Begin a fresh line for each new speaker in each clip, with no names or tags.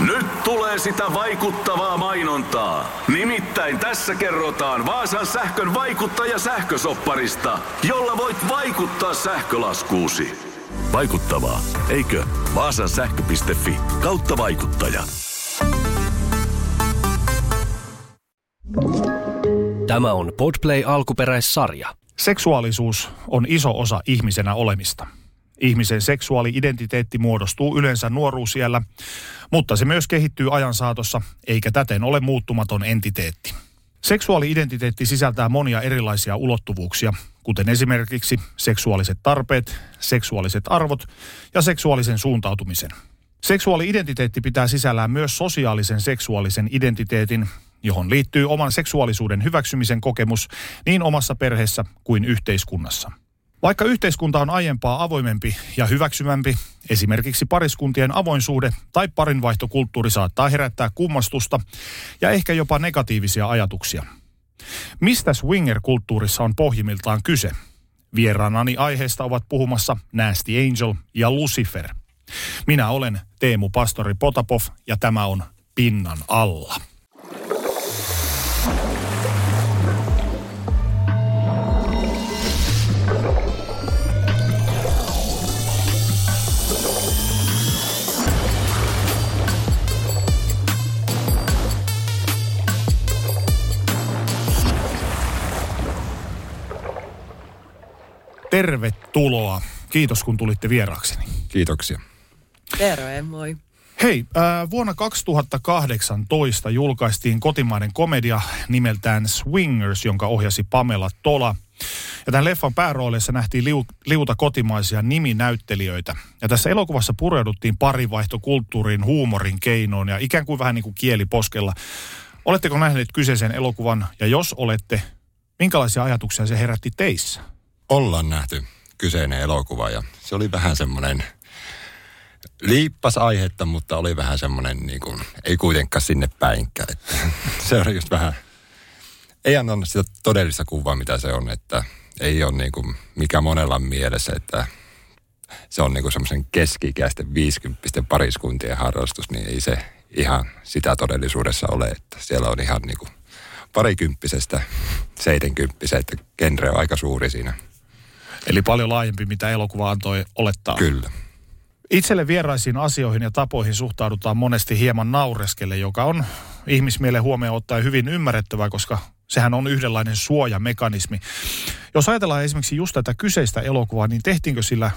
Nyt tulee sitä vaikuttavaa mainontaa. Nimittäin tässä kerrotaan Vaasan sähkön vaikuttaja sähkösopparista, jolla voit vaikuttaa sähkölaskuusi. Vaikuttavaa, eikö? Vaasan sähkö.fi kautta vaikuttaja.
Tämä on Podplay alkuperäissarja.
Seksuaalisuus on iso osa ihmisenä olemista. Ihmisen seksuaali-identiteetti muodostuu yleensä nuoruusiellä, mutta se myös kehittyy ajan saatossa, eikä täten ole muuttumaton entiteetti. Seksuaali-identiteetti sisältää monia erilaisia ulottuvuuksia, kuten esimerkiksi seksuaaliset tarpeet, seksuaaliset arvot ja seksuaalisen suuntautumisen. Seksuaali-identiteetti pitää sisällään myös sosiaalisen seksuaalisen identiteetin, johon liittyy oman seksuaalisuuden hyväksymisen kokemus niin omassa perheessä kuin yhteiskunnassa. Vaikka yhteiskunta on aiempaa avoimempi ja hyväksymämpi, esimerkiksi pariskuntien avoin suhde tai parinvaihtokulttuuri saattaa herättää kummastusta ja ehkä jopa negatiivisia ajatuksia. Mistä swinger-kulttuurissa on pohjimmiltaan kyse? Vieraanani aiheesta ovat puhumassa Nasty Angel ja Lucifer. Minä olen Teemu Pastori Potapov ja tämä on Pinnan alla. Tervetuloa. Kiitos kun tulitte vieraakseni.
Kiitoksia.
Terve, moi.
Hei, äh, vuonna 2018 julkaistiin kotimainen komedia nimeltään Swingers, jonka ohjasi Pamela Tola. Ja tämän leffan päärooleissa nähtiin liu, liuta kotimaisia niminäyttelijöitä. Ja tässä elokuvassa pureuduttiin parivaihtokulttuuriin, huumorin keinoin ja ikään kuin vähän niin kuin kieliposkella. Oletteko nähneet kyseisen elokuvan ja jos olette, minkälaisia ajatuksia se herätti teissä?
Ollaan nähty kyseinen elokuva ja se oli vähän semmoinen liippas aihetta, mutta oli vähän semmoinen niin kuin, ei kuitenkaan sinne päinkään. Että se oli just vähän, ei anna sitä todellista kuvaa, mitä se on, että ei ole niin kuin, mikä monella mielessä, että se on niin semmoisen keski-ikäisten 50 pariskuntien harrastus, niin ei se ihan sitä todellisuudessa ole, että siellä on ihan niin kuin parikymppisestä seitenkymppiseen, että genre on aika suuri siinä.
Eli paljon laajempi, mitä elokuva antoi olettaa.
Kyllä.
Itselle vieraisiin asioihin ja tapoihin suhtaudutaan monesti hieman naureskelle, joka on ihmismielen huomioon ottaen hyvin ymmärrettävää, koska sehän on yhdenlainen suojamekanismi. Jos ajatellaan esimerkiksi just tätä kyseistä elokuvaa, niin tehtiinkö sillä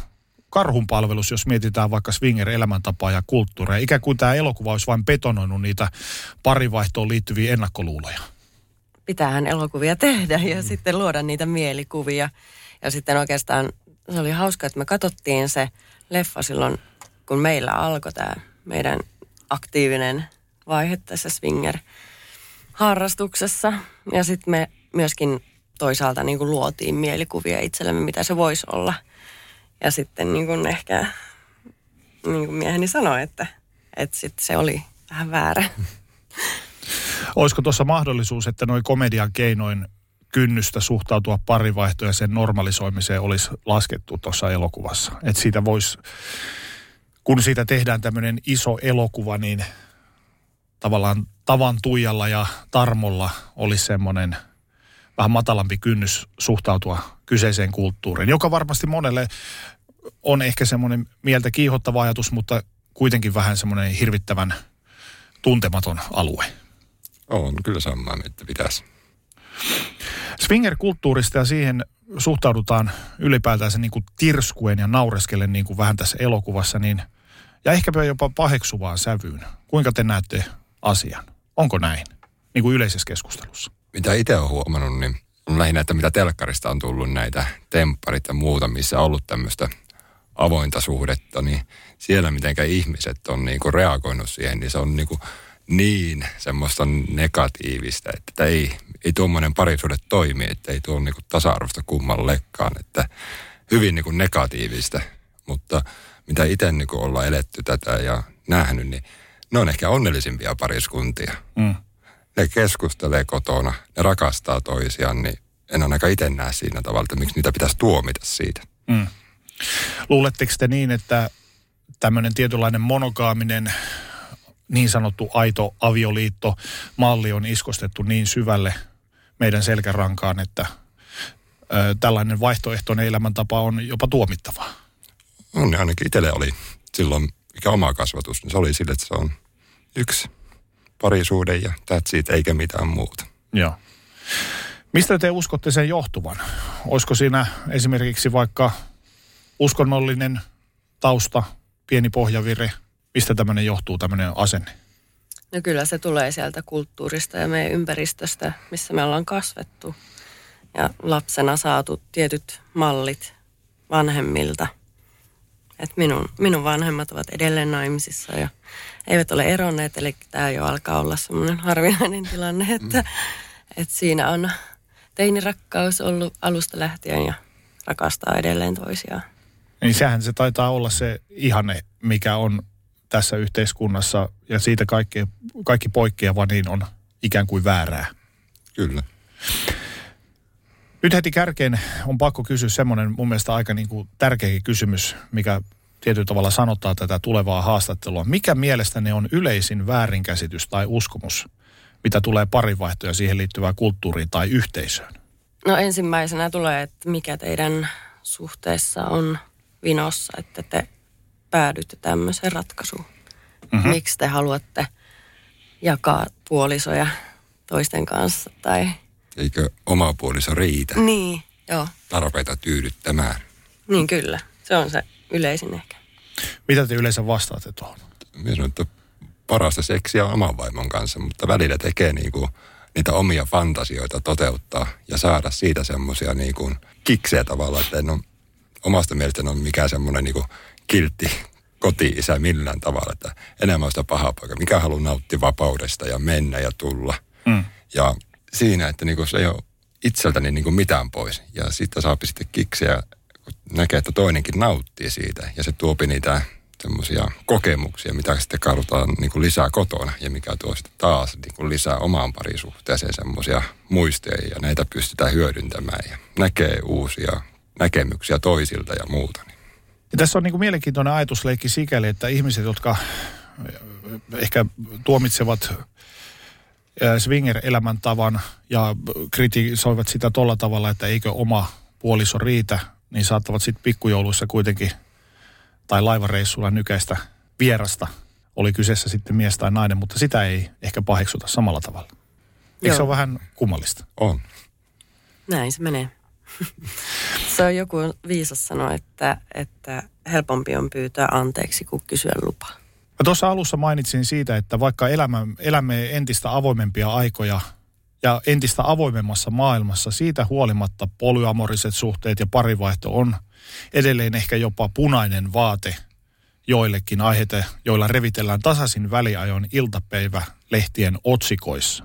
karhunpalvelus, jos mietitään vaikka swinger-elämäntapaa ja kulttuuria. Ikään kuin tämä elokuva olisi vain betonoinut niitä parivaihtoon liittyviä ennakkoluuloja.
Pitäähän elokuvia tehdä ja mm. sitten luoda niitä mielikuvia. Ja sitten oikeastaan se oli hauska, että me katsottiin se leffa silloin, kun meillä alkoi tämä meidän aktiivinen vaihe tässä swinger-harrastuksessa. Ja sitten me myöskin toisaalta niin kuin luotiin mielikuvia itsellemme, mitä se voisi olla. Ja sitten niin kuin ehkä niin kuin mieheni sanoi, että, että sitten se oli vähän väärä.
Olisiko tuossa mahdollisuus, että noin komedian keinoin kynnystä suhtautua parivaihtoja sen normalisoimiseen olisi laskettu tuossa elokuvassa. Että siitä voisi, kun siitä tehdään tämmöinen iso elokuva, niin tavallaan tavan tuijalla ja tarmolla olisi semmoinen vähän matalampi kynnys suhtautua kyseiseen kulttuuriin, joka varmasti monelle on ehkä semmoinen mieltä kiihottava ajatus, mutta kuitenkin vähän semmoinen hirvittävän tuntematon alue.
On kyllä samaa, että pitäisi.
Swinger-kulttuurista ja siihen suhtaudutaan ylipäätään niin kuin tirskuen ja naureskellen niin kuin vähän tässä elokuvassa, niin, ja ehkäpä jopa paheksuvaan sävyyn. Kuinka te näette asian? Onko näin? Niin kuin yleisessä keskustelussa.
Mitä itse olen huomannut, niin lähinnä, että mitä telkkarista on tullut näitä tempparit ja muuta, missä on ollut tämmöistä avointa suhdetta, niin siellä mitenkä ihmiset on niin kuin reagoinut siihen, niin se on niin kuin niin semmoista negatiivista, että ei, ei tuommoinen parisuhde toimi, että ei tuo niinku tasa-arvosta kummallekaan, että hyvin niinku negatiivista, mutta mitä itse niinku ollaan eletty tätä ja nähnyt, niin ne on ehkä onnellisimpia pariskuntia. Mm. Ne keskustelee kotona, ne rakastaa toisiaan, niin en ainakaan itse näe siinä tavalla, että miksi niitä pitäisi tuomita siitä. Mm.
Luuletteko te niin, että tämmöinen tietynlainen monogaaminen niin sanottu aito avioliitto malli on iskostettu niin syvälle meidän selkärankaan, että ö, tällainen vaihtoehtoinen elämäntapa on jopa tuomittavaa.
On ainakin itselle oli silloin, mikä oma kasvatus, niin se oli sille, että se on yksi parisuhde ja that's it, eikä mitään muuta.
Joo. Mistä te uskotte sen johtuvan? Olisiko siinä esimerkiksi vaikka uskonnollinen tausta, pieni pohjavire? Mistä tämmöinen johtuu, tämmöinen asenne?
No kyllä se tulee sieltä kulttuurista ja meidän ympäristöstä, missä me ollaan kasvettu. Ja lapsena saatu tietyt mallit vanhemmilta. Et minun, minun vanhemmat ovat edelleen naimisissa ja eivät ole eronneet, eli tämä jo alkaa olla semmoinen harvinainen tilanne, että, mm. että siinä on teinirakkaus ollut alusta lähtien ja rakastaa edelleen toisiaan.
Niin sehän se taitaa olla se ihanne, mikä on tässä yhteiskunnassa ja siitä kaikki, kaikki poikkeava niin on ikään kuin väärää.
Kyllä.
Nyt heti kärkeen on pakko kysyä semmoinen mun mielestä aika niin kuin tärkeä kysymys, mikä tietyllä tavalla sanottaa tätä tulevaa haastattelua. Mikä mielestäni on yleisin väärinkäsitys tai uskomus, mitä tulee parivaihtoja siihen liittyvään kulttuuriin tai yhteisöön?
No ensimmäisenä tulee, että mikä teidän suhteessa on vinossa, että te päädytte tämmöiseen ratkaisuun. Mm-hmm. Miksi te haluatte jakaa puolisoja toisten kanssa tai...
Eikö oma puoliso riitä
Niin, joo.
tarpeita tyydyttämään?
Niin kyllä, se on se yleisin ehkä.
Mitä te yleensä vastaatte tuohon?
Minä sanon, että parasta seksiä on oman vaimon kanssa, mutta välillä tekee niinku niitä omia fantasioita toteuttaa ja saada siitä semmoisia niinku kiksejä tavallaan, että en ole, omasta mielestäni on mikään semmoinen niinku kiltti koti-isä millään tavalla, että enemmän sitä pahaa poika, mikä haluaa nauttia vapaudesta ja mennä ja tulla. Mm. Ja siinä, että niinku se ei ole itseltäni niinku mitään pois. Ja sitten saapi sitten kiksiä, kun näkee, että toinenkin nauttii siitä. Ja se tuopi niitä semmoisia kokemuksia, mitä sitten katsotaan niinku lisää kotona ja mikä tuo sitten taas niinku lisää omaan parisuhteeseen semmoisia muisteja ja näitä pystytään hyödyntämään ja näkee uusia näkemyksiä toisilta ja muuta.
Ja tässä on niin kuin mielenkiintoinen ajatusleikki sikäli, että ihmiset, jotka ehkä tuomitsevat swinger-elämäntavan ja kritisoivat sitä tolla tavalla, että eikö oma puoliso riitä, niin saattavat sitten pikkujouluissa kuitenkin tai laivareissulla nykäistä vierasta, oli kyseessä sitten mies tai nainen, mutta sitä ei ehkä paheksuta samalla tavalla. Eikö Joo. se ole vähän kummallista?
On.
Näin se menee. Se on joku viisas sanoa, että, että helpompi on pyytää anteeksi kuin kysyä lupaa.
Mä tuossa alussa mainitsin siitä, että vaikka elämä, elämme entistä avoimempia aikoja ja entistä avoimemmassa maailmassa, siitä huolimatta polyamoriset suhteet ja parivaihto on edelleen ehkä jopa punainen vaate joillekin aiheita, joilla revitellään tasaisin väliajon iltapäivä lehtien otsikoissa.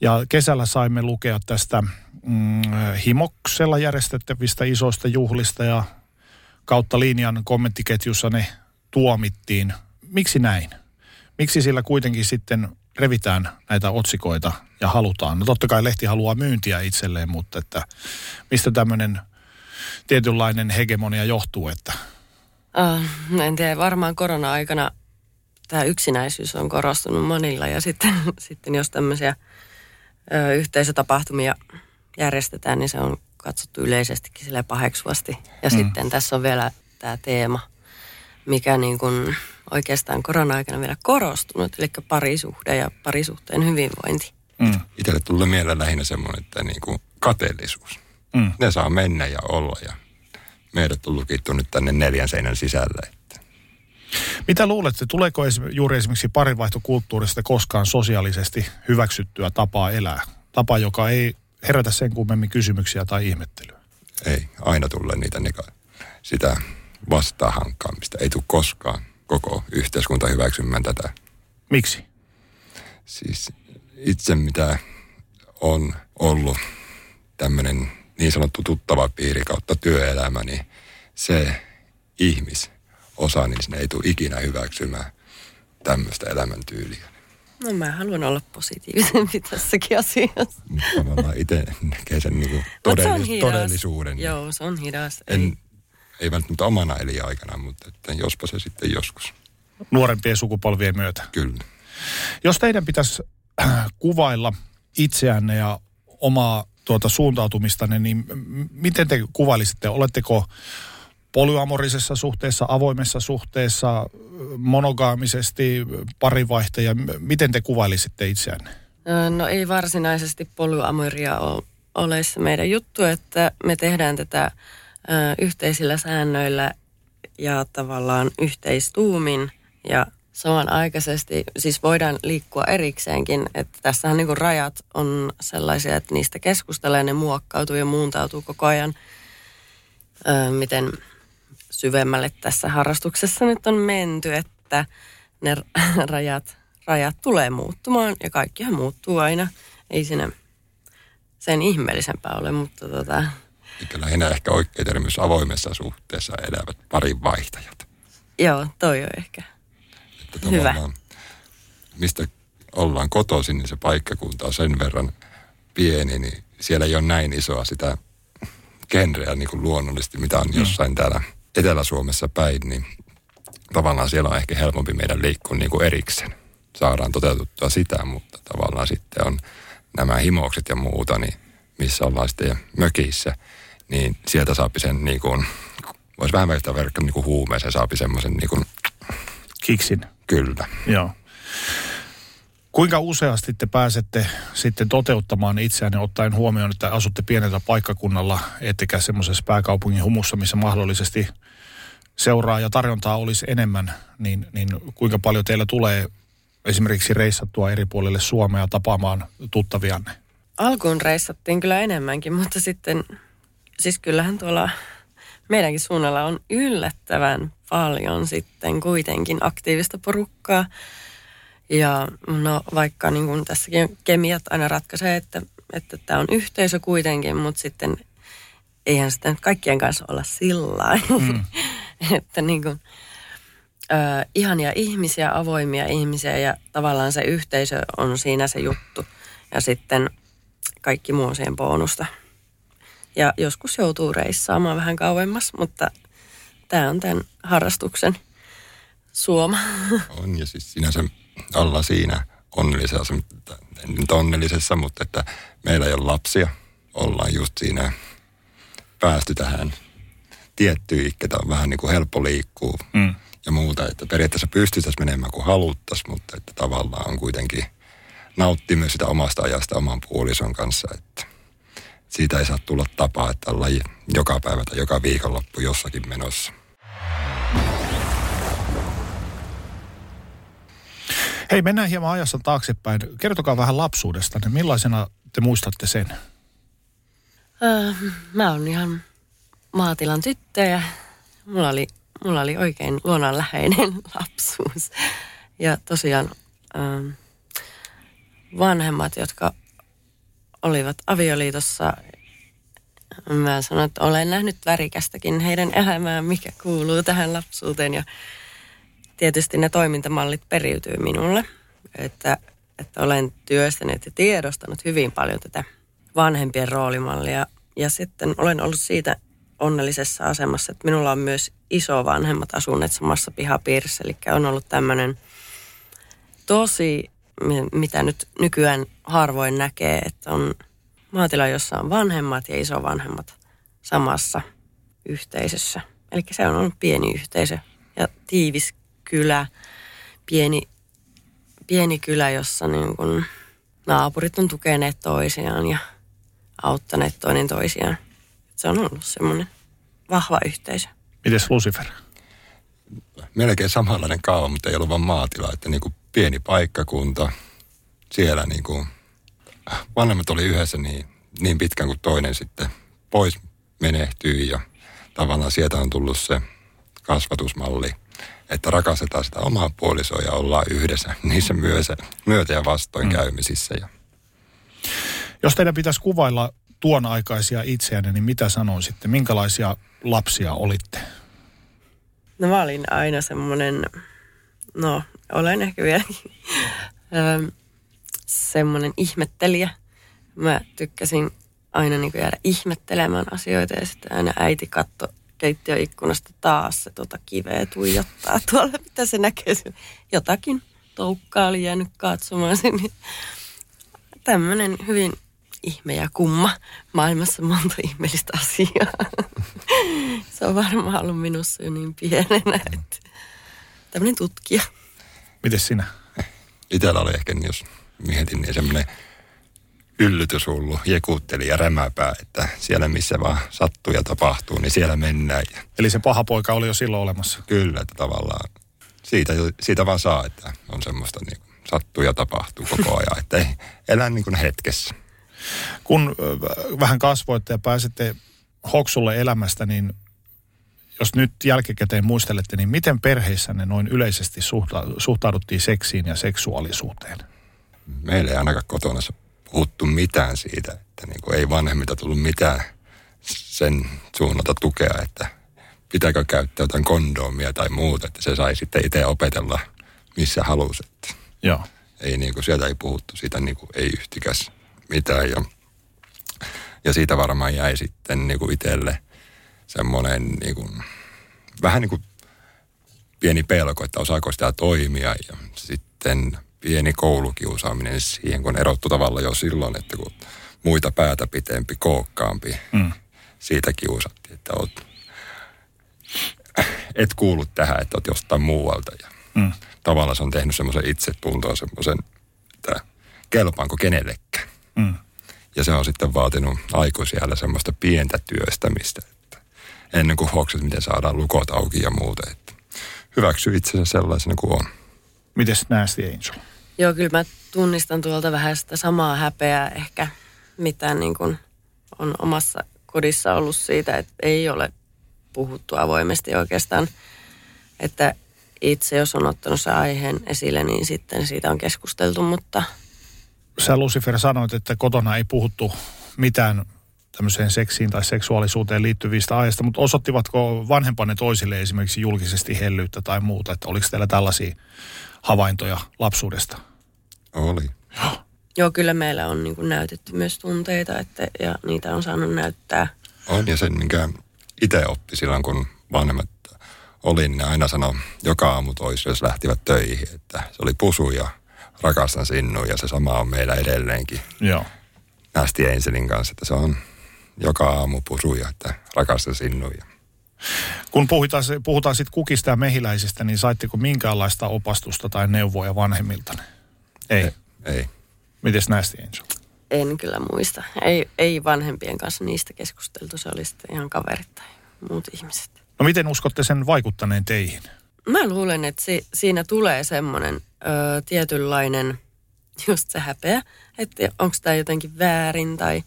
Ja kesällä saimme lukea tästä mm, Himoksella järjestettävistä isoista juhlista ja kautta linjan kommenttiketjussa ne tuomittiin. Miksi näin? Miksi sillä kuitenkin sitten revitään näitä otsikoita ja halutaan? No totta kai lehti haluaa myyntiä itselleen, mutta että mistä tämmöinen tietynlainen hegemonia johtuu, että...
Uh, en tiedä, varmaan korona-aikana tämä yksinäisyys on korostunut monilla ja sitten, sitten jos tämmöisiä ö, yhteisötapahtumia järjestetään, niin se on katsottu yleisestikin sille paheksuvasti. Ja mm. sitten tässä on vielä tämä teema, mikä niin kuin oikeastaan korona-aikana vielä korostunut, eli parisuhde ja parisuhteen hyvinvointi.
Mm. Itselle tulee mieleen lähinnä semmoinen, että niin kuin kateellisuus. Mm. Ne saa mennä ja olla ja meidät on lukittu nyt tänne neljän seinän sisälle. Että.
Mitä luulette, tuleeko juuri esimerkiksi parinvaihtokulttuurista koskaan sosiaalisesti hyväksyttyä tapaa elää? Tapa, joka ei herätä sen kummemmin kysymyksiä tai ihmettelyä.
Ei, aina tulee niitä neka- sitä vastahankkaamista. Ei tule koskaan koko yhteiskunta hyväksymään tätä.
Miksi?
Siis itse mitä on ollut tämmöinen niin sanottu tuttava piiri kautta työelämä, niin se ihmisosa, niin sinne ei tule ikinä hyväksymään tämmöistä elämäntyyliä.
No mä haluan olla positiivisempi tässäkin asiassa.
Tavallaan itse näkee sen niin todellis- se todellisuuden.
Joo, se on hidas.
En, ei, ei välttämättä omana eliaikana, mutta että jospa se sitten joskus.
nuorempien sukupolvien myötä.
Kyllä.
Jos teidän pitäisi äh, kuvailla itseänne ja omaa tuota suuntautumistanne, niin miten te kuvailisitte? Oletteko polyamorisessa suhteessa, avoimessa suhteessa, monogaamisesti, parivaihtaja? Miten te kuvailisitte itseänne?
No ei varsinaisesti polyamoria ole, se meidän juttu, että me tehdään tätä yhteisillä säännöillä ja tavallaan yhteistuumin ja samanaikaisesti, siis voidaan liikkua erikseenkin, että tässähän niin rajat on sellaisia, että niistä keskustelee, ne muokkautuu ja muuntautuu koko ajan, miten syvemmälle tässä harrastuksessa nyt on menty, että ne rajat, rajat tulee muuttumaan ja kaikkihan muuttuu aina. Ei siinä sen ihmeellisempää ole, mutta tota,
Eikä lähinnä ehkä oikein termi avoimessa suhteessa elävät parin vaihtajat.
joo, toi on ehkä.
Että
Hyvä.
Mistä ollaan kotoisin, niin se paikkakunta on sen verran pieni, niin siellä ei ole näin isoa sitä genreä niin kuin luonnollisesti, mitä on jossain täällä Etelä-Suomessa päin, niin tavallaan siellä on ehkä helpompi meidän liikkua niin kuin erikseen. Saadaan toteutettua sitä, mutta tavallaan sitten on nämä himokset ja muuta, niin missä ollaan sitten mökissä, niin sieltä saapi sen niin kuin, voisi vähän väittää verkkaan niin kuin huumeeseen, saapi semmoisen niin kuin,
Kiksin.
kyllä.
Joo. Kuinka useasti te pääsette sitten toteuttamaan itseänne ottaen huomioon, että asutte pienellä paikkakunnalla, ettekä semmoisessa pääkaupungin humussa, missä mahdollisesti seuraa ja tarjontaa olisi enemmän, niin, niin kuinka paljon teillä tulee esimerkiksi reissattua eri puolille Suomea tapaamaan tuttavianne?
Alkuun reissattiin kyllä enemmänkin, mutta sitten, siis kyllähän tuolla meidänkin suunnalla on yllättävän paljon sitten kuitenkin aktiivista porukkaa. Ja no vaikka niin kuin tässäkin kemiat aina ratkaisee, että että tämä on yhteisö kuitenkin, mutta sitten eihän sitä nyt kaikkien kanssa olla sillä mm. että niin kuin, ö, ihania ihmisiä, avoimia ihmisiä ja tavallaan se yhteisö on siinä se juttu. Ja sitten kaikki muu on siihen bonusta. Ja joskus joutuu reissaamaan vähän kauemmas, mutta tämä on tämän harrastuksen suoma.
On ja siis sinänsä ollaan siinä onnellisessa, nyt onnellisessa, mutta että meillä ei ole lapsia. Ollaan just siinä päästy tähän tiettyyn ikketä on vähän niin kuin helppo liikkuu
Mm.
ja muuta. Että periaatteessa pystyttäisiin menemään kuin haluttaisiin, mutta että tavallaan on kuitenkin nauttii myös sitä omasta ajasta oman puolison kanssa. Että siitä ei saa tulla tapaa, että ollaan joka päivä tai joka viikonloppu jossakin menossa.
Hei, mennään hieman ajassa taaksepäin. Kertokaa vähän lapsuudesta. Millaisena te muistatte sen?
Öö, mä oon ihan maatilan tyttö ja mulla oli, mulla oli oikein luonnonläheinen lapsuus. Ja tosiaan öö, vanhemmat, jotka olivat avioliitossa, mä sanoin, että olen nähnyt värikästäkin heidän elämään, mikä kuuluu tähän lapsuuteen. Ja tietysti ne toimintamallit periytyy minulle, että, että olen työstänyt ja tiedostanut hyvin paljon tätä vanhempien roolimallia. Ja sitten olen ollut siitä onnellisessa asemassa, että minulla on myös isovanhemmat asuneet samassa pihapiirissä. Eli on ollut tämmöinen tosi, mi- mitä nyt nykyään harvoin näkee, että on maatila, jossa on vanhemmat ja isovanhemmat samassa yhteisössä. Eli se on ollut pieni yhteisö ja tiivis kylä, pieni, pieni kylä, jossa niin kun naapurit on tukeneet toisiaan ja auttaneet toinen toisiaan. Se on ollut semmoinen vahva yhteisö.
Mites Lucifer?
melkein samanlainen kaava, mutta ei ollut vain maatila, että niin kuin pieni paikkakunta. Siellä niin kuin vanhemmat oli yhdessä niin, niin pitkään kuin toinen sitten pois menehtyi ja tavallaan sieltä on tullut se kasvatusmalli, että rakastetaan sitä omaa puolisoa ja ollaan yhdessä niissä myötä, myötä ja vastoinkäymisissä. Ja
Jos teidän pitäisi kuvailla tuon aikaisia itseänne, niin mitä sanoisitte? Minkälaisia lapsia olitte?
No mä olin aina semmoinen, no olen ehkä vielä semmoinen ihmettelijä. Mä tykkäsin aina niin jäädä ihmettelemään asioita ja sitten aina äiti katto keittiöikkunasta taas se tota kiveä tuijottaa tuolla, mitä se näkee. Jotakin toukkaa oli jäänyt katsomaan sinne. Tämmöinen hyvin ihme ja kumma. Maailmassa monta ihmeellistä asiaa. se on varmaan ollut minussa jo niin pienenä, että tämmöinen tutkija.
Miten sinä?
Itsellä oli ehkä, niin jos mietin, niin semmoinen yllytyshullu, jekuutteli ja rämäpää, että siellä missä vaan sattuu ja tapahtuu, niin siellä mennään.
Eli se paha poika oli jo silloin olemassa.
kyllä, että tavallaan siitä, siitä vaan saa, että on semmoista niin kuin sattuu ja tapahtuu koko ajan, että ei elää niin kuin hetkessä.
Kun vähän kasvoitte ja pääsette Hoksulle elämästä, niin jos nyt jälkikäteen muistelette, niin miten perheissänne noin yleisesti suhta- suhtauduttiin seksiin ja seksuaalisuuteen?
Meillä ei ainakaan kotona puhuttu mitään siitä, että niin kuin ei vanhemmilta tullut mitään sen suunnalta tukea, että pitääkö käyttää jotain kondoomia tai muuta, että se sai sitten itse opetella missä halusi.
Joo.
ei niin kuin, sieltä ei puhuttu siitä niin kuin, ei yhtikäs mitään ja, ja siitä varmaan jäi sitten niin kuin itselle semmoinen niin kuin, vähän niin kuin pieni pelko, että osaako sitä toimia ja sitten pieni koulukiusaaminen siihen, kun erottu tavalla jo silloin, että kun muita päätä pitempi, kookkaampi,
Mm.
siitä kiusattiin, että oot, et kuulu tähän, että oot jostain muualta. Ja
Mm.
tavallaan se on tehnyt semmoisen itsetuntoon semmoisen, että kelpaanko kenellekään.
Mm.
Ja se on sitten vaatinut aikuisiellä semmoista pientä työstämistä, että ennen kuin hokset, miten saadaan lukot auki ja muuta. Että hyväksy itsensä sellaisena kuin on.
Mites Nasty Angel?
Joo, kyllä mä tunnistan tuolta vähän sitä samaa häpeää ehkä, mitä niin kuin on omassa kodissa ollut siitä, että ei ole puhuttu avoimesti oikeastaan. Että itse, jos on ottanut se aiheen esille, niin sitten siitä on keskusteltu, mutta
Sä Lucifer sanoit, että kotona ei puhuttu mitään tämmöiseen seksiin tai seksuaalisuuteen liittyvistä aiheista, mutta osoittivatko vanhempanne toisille esimerkiksi julkisesti hellyyttä tai muuta, että oliko teillä tällaisia havaintoja lapsuudesta?
Oli.
joo, kyllä meillä on niin kuin näytetty myös tunteita, että, ja niitä on saanut näyttää.
On ja sen, minkä itse oppi silloin, kun vanhemmat oli, niin ne aina sanoi joka aamu toisille, jos lähtivät töihin, että se oli pusu ja rakastan sinua ja se sama on meillä edelleenkin.
Joo.
Nästi Enselin kanssa, että se on joka aamu pusuja, että rakastan sinua.
Kun puhutaan, puhutaan sitten kukista ja mehiläisistä, niin saitteko minkäänlaista opastusta tai neuvoja vanhemmilta? Ei.
ei.
Mites Nasty Angel?
En kyllä muista. Ei, ei vanhempien kanssa niistä keskusteltu, se oli sitten ihan kaverit tai muut ihmiset.
No miten uskotte sen vaikuttaneen teihin?
Mä luulen, että si, siinä tulee semmoinen ö, tietynlainen just se häpeä, että onko tämä jotenkin väärin tai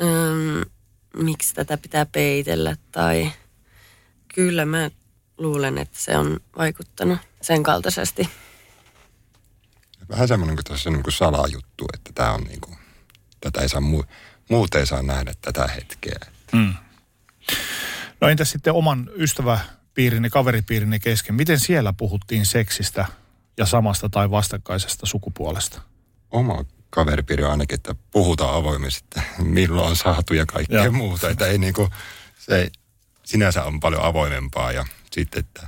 ö, miksi tätä pitää peitellä tai kyllä mä luulen, että se on vaikuttanut sen kaltaisesti.
Vähän semmoinen kuin tuossa niin kuin salajuttu, että tämä on niin kuin, tätä ei saa, mu, muut ei saa nähdä tätä hetkeä.
Mm. No entäs sitten oman ystäväpiirinne, kaveripiirinne kesken? Miten siellä puhuttiin seksistä ja samasta tai vastakkaisesta sukupuolesta?
Oma kaveripiiri on ainakin, että puhutaan avoimesti, että milloin on saatu ja kaikkea
Joo.
muuta. Että ei niin kuin, se sinänsä on paljon avoimempaa ja sitten, että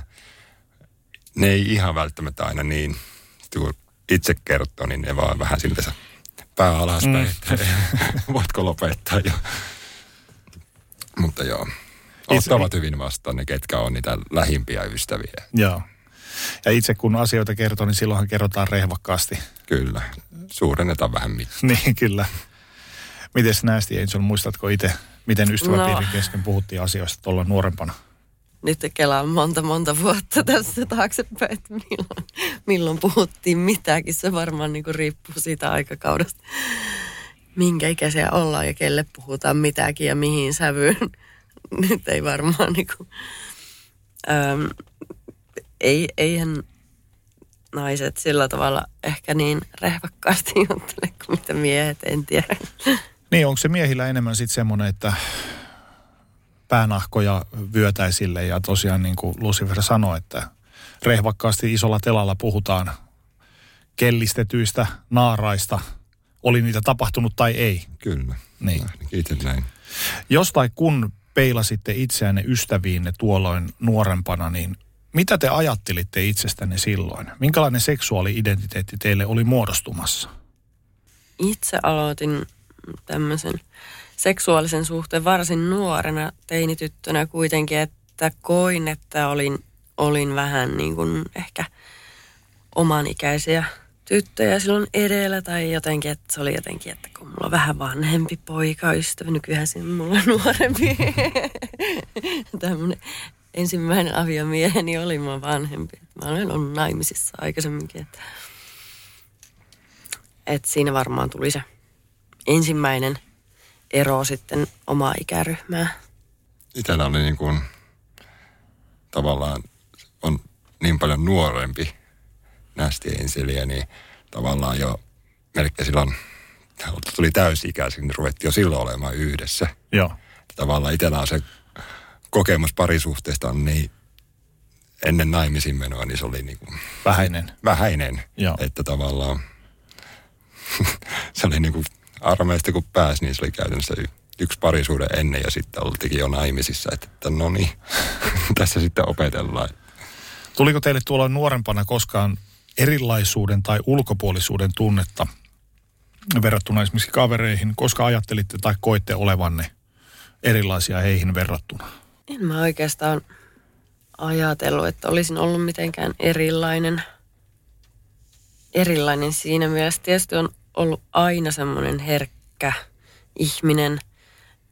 ne ei ihan välttämättä aina niin, kun itse kertoo, niin ne vaan vähän siltä se pää alaspäin, mm. että voitko lopettaa jo. Mutta joo,
Itse-
ottavat hyvin vastaan ne, ketkä on niitä lähimpiä ystäviä.
Joo. Ja itse kun asioita kertoo, niin silloinhan kerrotaan rehvakkaasti.
Kyllä, suurennetaan vähän mittaa.
niin, kyllä. Mites Nasty Angel, muistatko itse, miten ystäväpiirin
No.
kesken puhuttiin asioista tuolla nuorempana?
Nyt kelaan monta monta vuotta tässä taaksepäin, että milloin, milloin puhuttiin mitäkin. Se varmaan niin riippuu siitä aikakaudesta, minkä ikäisiä ollaan ja kelle puhutaan mitäkin ja mihin sävyyn. Nyt ei varmaan niin kuin, äm, ei, eihän naiset sillä tavalla ehkä niin rehvakkaasti juttele kuin mitä miehet, en tiedä.
Niin, onko se miehillä enemmän sitten semmoinen, että päänahkoja vyötäisille ja tosiaan niin kuin Lucifer sanoi, että rehvakkaasti isolla telalla puhutaan kellistetyistä naaraista, oli niitä tapahtunut tai ei.
Kyllä,
Niin.
ainakin itse näin.
Jos tai kun peilasitte itseänne ystäviinne tuolloin nuorempana, niin mitä te ajattelitte itsestänne silloin? Minkälainen seksuaali-identiteetti teille oli muodostumassa?
Itse aloitin tämmöisen seksuaalisen suhteen varsin nuorena teinityttönä kuitenkin, että koin, että olin, olin vähän niin kuin ehkä omanikäisiä tyttöjä silloin edellä tai jotenkin, että se oli jotenkin, että kun mulla on vähän vanhempi poika ystävä, nykyään se mulla on nuorempi. Mun ensimmäinen aviomieheni oli mua vanhempi. Mä olen ollut naimisissa aikaisemminkin, että, että siinä varmaan tuli se ensimmäinen ero sitten omaa ikäryhmää.
Itsellä oli niin kuin, tavallaan on niin paljon nuorempi nästi ensiliä, niin tavallaan jo melkein silloin tuli täysi-ikäisin, niin ruvettiin jo silloin olemaan yhdessä.
Joo.
Tavallaan itsellä on se kokemus parisuhteesta on niin ennen naimisiin menoa, niin se oli niin kuin
Vähäinen.
vähäinen.
Joo.
Että tavallaan se oli niin kuin armeista kun pääsi, niin se oli käytännössä y- yksi parisuuden ennen ja sitten oltiinkin jo naimisissa. Että, että no niin, tässä sitten opetellaan.
Tuliko teille tuolla nuorempana koskaan erilaisuuden tai ulkopuolisuuden tunnetta verrattuna esimerkiksi kavereihin, koska ajattelitte tai koitte olevanne erilaisia heihin verrattuna?
En mä oikeastaan ajatellut, että olisin ollut mitenkään erilainen. Erilainen siinä mielessä. Tietysti on ollut aina semmoinen herkkä ihminen,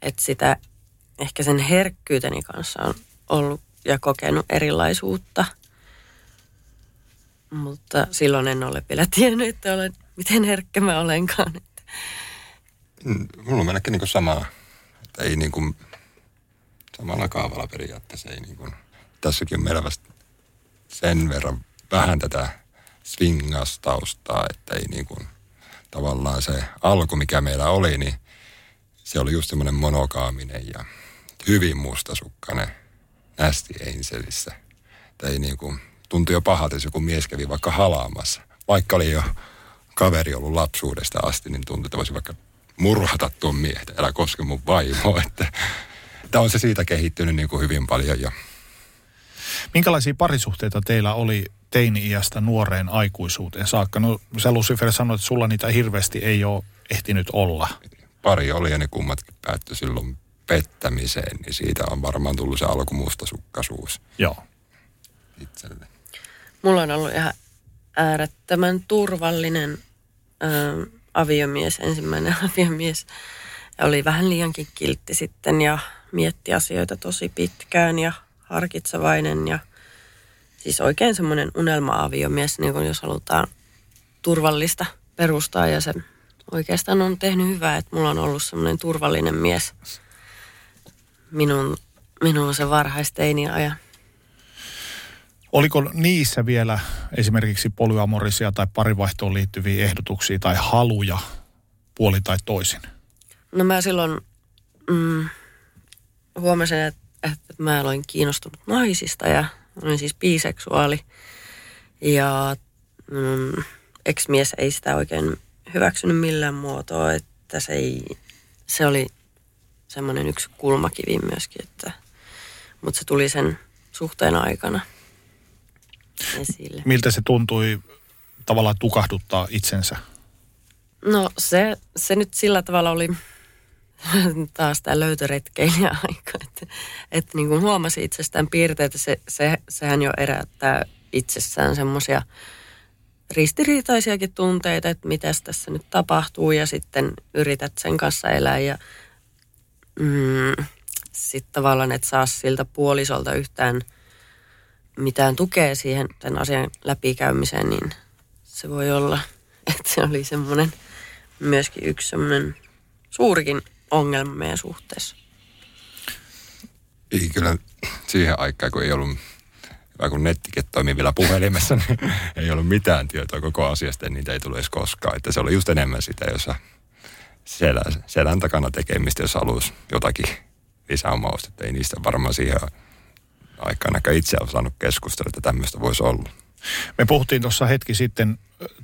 että sitä ehkä sen herkkyyteni kanssa on ollut ja kokenut erilaisuutta. Mutta silloin en ole vielä tiennyt, että olen, miten herkkä mä olenkaan.
Mm, Mulla on melkein niin kuin sama, että ei niin kuin samalla kaavalla periaatteessa. Ei niin kuin, tässäkin on meillä vasta sen verran vähän tätä swingastaustaa, että ei niin kuin, tavallaan se alku, mikä meillä oli, niin se oli just semmoinen monokaaminen ja hyvin mustasukkainen nästi Angelissä. Ei niin kuin, tuntui jo pahalta, jos joku mies kävi vaikka halaamassa. Vaikka oli jo kaveri ollut lapsuudesta asti, niin tuntui, että voisi vaikka murhata tuon miehen, älä koske mun vaimoa. Että, että on se siitä kehittynyt niin kuin hyvin paljon. Ja
Minkälaisia parisuhteita teillä oli teini-iästä nuoreen aikuisuuteen saakka? No sä Lucifer sanoit, että sulla niitä hirveästi ei ole ehtinyt olla.
pari oli ja ne kummatkin päättyi silloin pettämiseen, niin siitä on varmaan tullut se alkumustasukkaisuus
Joo.
itselle.
Mulla on ollut ihan äärettömän turvallinen ö, aviomies, ensimmäinen aviomies. Ja oli vähän liiankin kiltti sitten ja mietti asioita tosi pitkään ja harkitsevainen ja siis oikein semmoinen unelma-aviomies, niin kuin jos halutaan turvallista perustaa ja se oikeastaan on tehnyt hyvää, että mulla on ollut semmoinen turvallinen mies minun, minun se varhaisteini ajan.
Oliko niissä vielä esimerkiksi polyamorisia tai parivaihtoon liittyviä ehdotuksia tai haluja puoli tai toisin?
No mä silloin mm, huomasin, että, että mä olin kiinnostunut naisista ja olin siis biseksuaali. Ja mm, ex-mies ei sitä oikein hyväksynyt millään muotoa, että se, ei, se oli semmoinen yksi kulmakivi myöskin, että, mutta se tuli sen suhteen aikana esille.
Miltä se tuntui tavallaan tukahduttaa itsensä?
No se, se nyt sillä tavalla oli taas tämä löytöretkeilijä aika, että, että niin kuin huomasi itsestään piirteitä, se, se, sehän jo erättää itsessään semmoisia ristiriitaisiakin tunteita, että mitä tässä nyt tapahtuu ja sitten yrität sen kanssa elää ja mm, sitten tavallaan et saa siltä puolisolta yhtään mitään tukea siihen tämän asian läpikäymiseen, niin se voi olla, että se oli semmoinen myöskin yksi semmoinen suurikin ongelma meidän suhteessa.
Ei kyllä siihen aikaan, kun ei ollut, hyvä kun nettikin toimii vielä puhelimessa, niin ei ollut mitään tietoa koko asiasta, niin niitä ei tullut edes koskaan. Että se oli just enemmän sitä, jossa selän, selän takana tekemistä, jos halusi jotakin lisäomausta. Että ei niistä varmaan siihen aikaan aika itse osannut keskustella, että tämmöistä voisi olla.
Me puhuttiin tuossa hetki sitten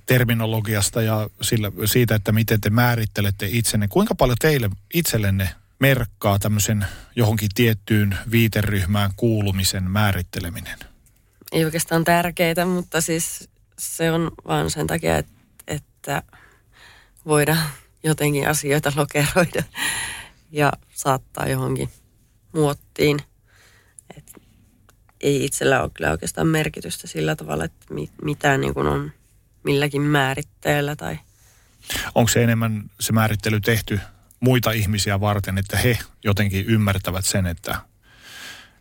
terminologiasta ja sillä, siitä, että miten te määrittelette itsenne. Kuinka paljon teille itsellenne merkkaa tämmöisen johonkin tiettyyn viiteryhmään kuulumisen määritteleminen?
Ei oikeastaan tärkeitä, mutta siis se on vaan sen takia, että, että voidaan jotenkin asioita lokeroida ja saattaa johonkin muottiin. Et ei itsellä ole kyllä oikeastaan merkitystä sillä tavalla, että mi, mitä niin kuin on milläkin määritteellä tai
Onko se enemmän se määrittely tehty muita ihmisiä varten, että he jotenkin ymmärtävät sen, että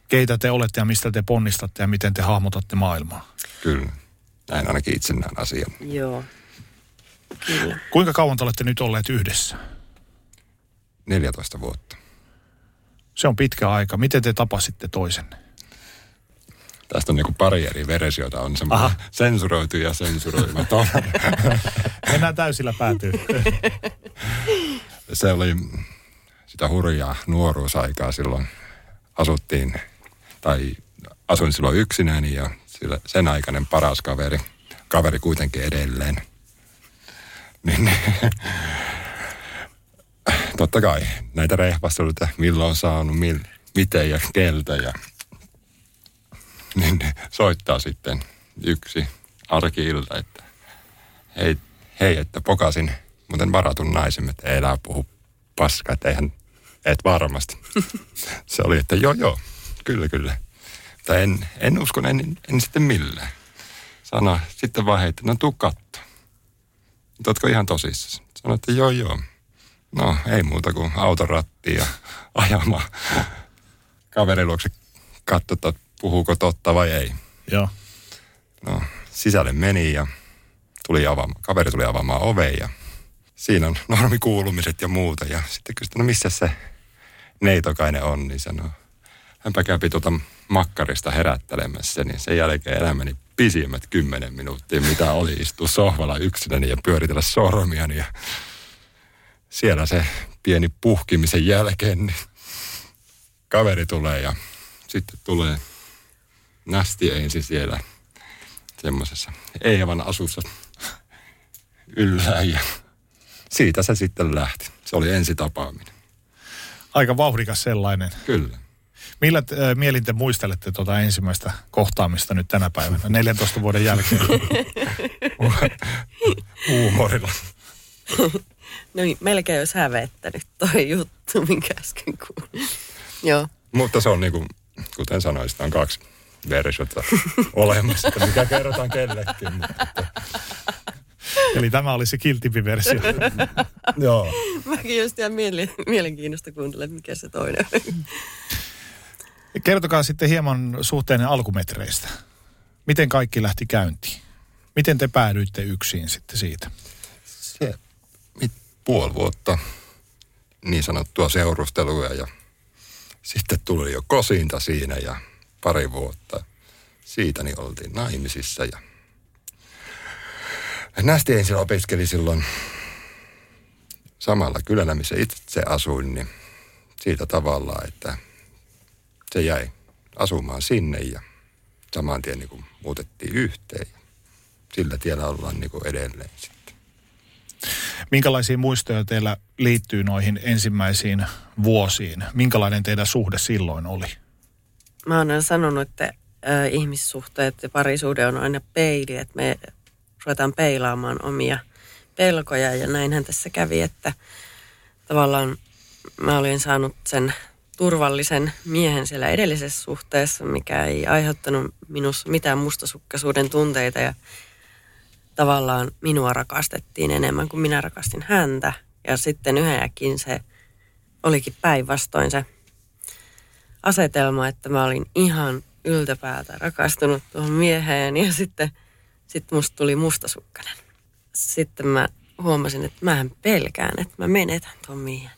keitä te olette ja mistä te ponnistatte ja miten te hahmotatte maailmaa?
Kyllä. Näin ainakin itse näen asian.
joo, kyllä.
Kuinka kauan te olette nyt olleet yhdessä?
14 vuotta.
Se on pitkä aika. Miten te tapasitte toisenne?
Tästä on niinku pari eri versiota. On semmoinen
Aha.
sensuroitu ja sensuroimaton.
Mennään täysillä päätyy.
se oli sitä hurjaa nuoruusaikaa silloin. Asuttiin, tai asuin silloin yksinäni ja sillä, sen aikainen paras kaveri, kaveri kuitenkin edelleen. Niin, totta kai näitä rehvasteluita, milloin on saanut, mil, miten ja keltä ja niin soittaa sitten yksi arki-ilta, että hei, hei, että pokasin muuten varatun naisen, että ei elää puhu paskaa, että eihän, et varmasti. Se oli, että joo, joo, kyllä, kyllä. Tai en, en usko, en, en sitten millään. Sana sitten vaan heitti, no tuu katto. Ootko ihan tosissasi? Sanoin, että joo, joo. No, ei muuta kuin autorattiin ja ajamaan kaverin luokse katso, että puhuuko totta vai ei.
Joo.
No, sisälle meni ja tuli avaamaan, kaveri tuli avaamaan oven ja siinä on normikuulumiset ja muuta. Ja sitten kysyin, no missä se neitokainen on, niin sanoi, hänpä kävi tuota makkarista herättelemässä, niin sen jälkeen elämäni pisimmät kymmenen minuuttia, mitä oli istua sohvalla yksinäni ja pyöritellä sormiani. Ja siellä se pieni puhkimisen jälkeen, niin kaveri tulee ja sitten tulee nästi ensin siellä semmoisessa Eevan asussa ylhäällä ja siitä se sitten lähti. Se oli ensitapaaminen.
Aika vauhdikas sellainen.
Kyllä.
Millä äh, mielin te muistelette tuota ensimmäistä kohtaamista nyt tänä päivänä, 14 vuoden jälkeen?
Huumorilla.
No niin, melkein olisi hävettänyt toi juttu, minkä äsken kuulin. Joo,
Mutta se on niin kuin, kuten sanoin, sitä on kaksi versiota olemassa, että mikä kerrotaan kellekin. Mutta,
Eli tämä oli se kiltimpi versio.
joo.
mäkin just ihan mielen, mielenkiinnosta kuuntelen, että mikä se toinen on.
Kertokaa sitten hieman suhteinen alkumetreistä. Miten kaikki lähti käyntiin? Miten te päädyitte yksin sitten siitä?
Se mit, puoli vuotta niin sanottua seurustelua ja sitten tuli jo kosinta siinä ja pari vuotta siitä niin oltiin naimisissa ja Nästi ensin opiskeli silloin samalla kylällä, missä itse asuin, niin siitä tavallaan, että se jäi asumaan sinne ja saman tien niin kuin muutettiin yhteen. Sillä tiellä ollaan niin kuin edelleen sitten.
Minkälaisia muistoja teillä liittyy noihin ensimmäisiin vuosiin? Minkälainen teidän suhde silloin oli?
Mä oon aina sanonut, että äh, ihmissuhteet ja parisuhde on aina peili, että me ruvetaan peilaamaan omia pelkoja ja näinhän tässä kävi, että tavallaan mä olin saanut sen turvallisen miehen siellä edellisessä suhteessa, mikä ei aiheuttanut minussa mitään mustasukkaisuuden tunteita ja tavallaan minua rakastettiin enemmän kuin minä rakastin häntä. Ja sitten yhdenäkin se olikin päinvastoin se asetelma, että mä olin ihan yltäpäätä rakastunut tuohon mieheen ja sitten sit musta tuli mustasukkainen. Sitten mä huomasin, että mähän pelkään, että mä menetän tuon miehen.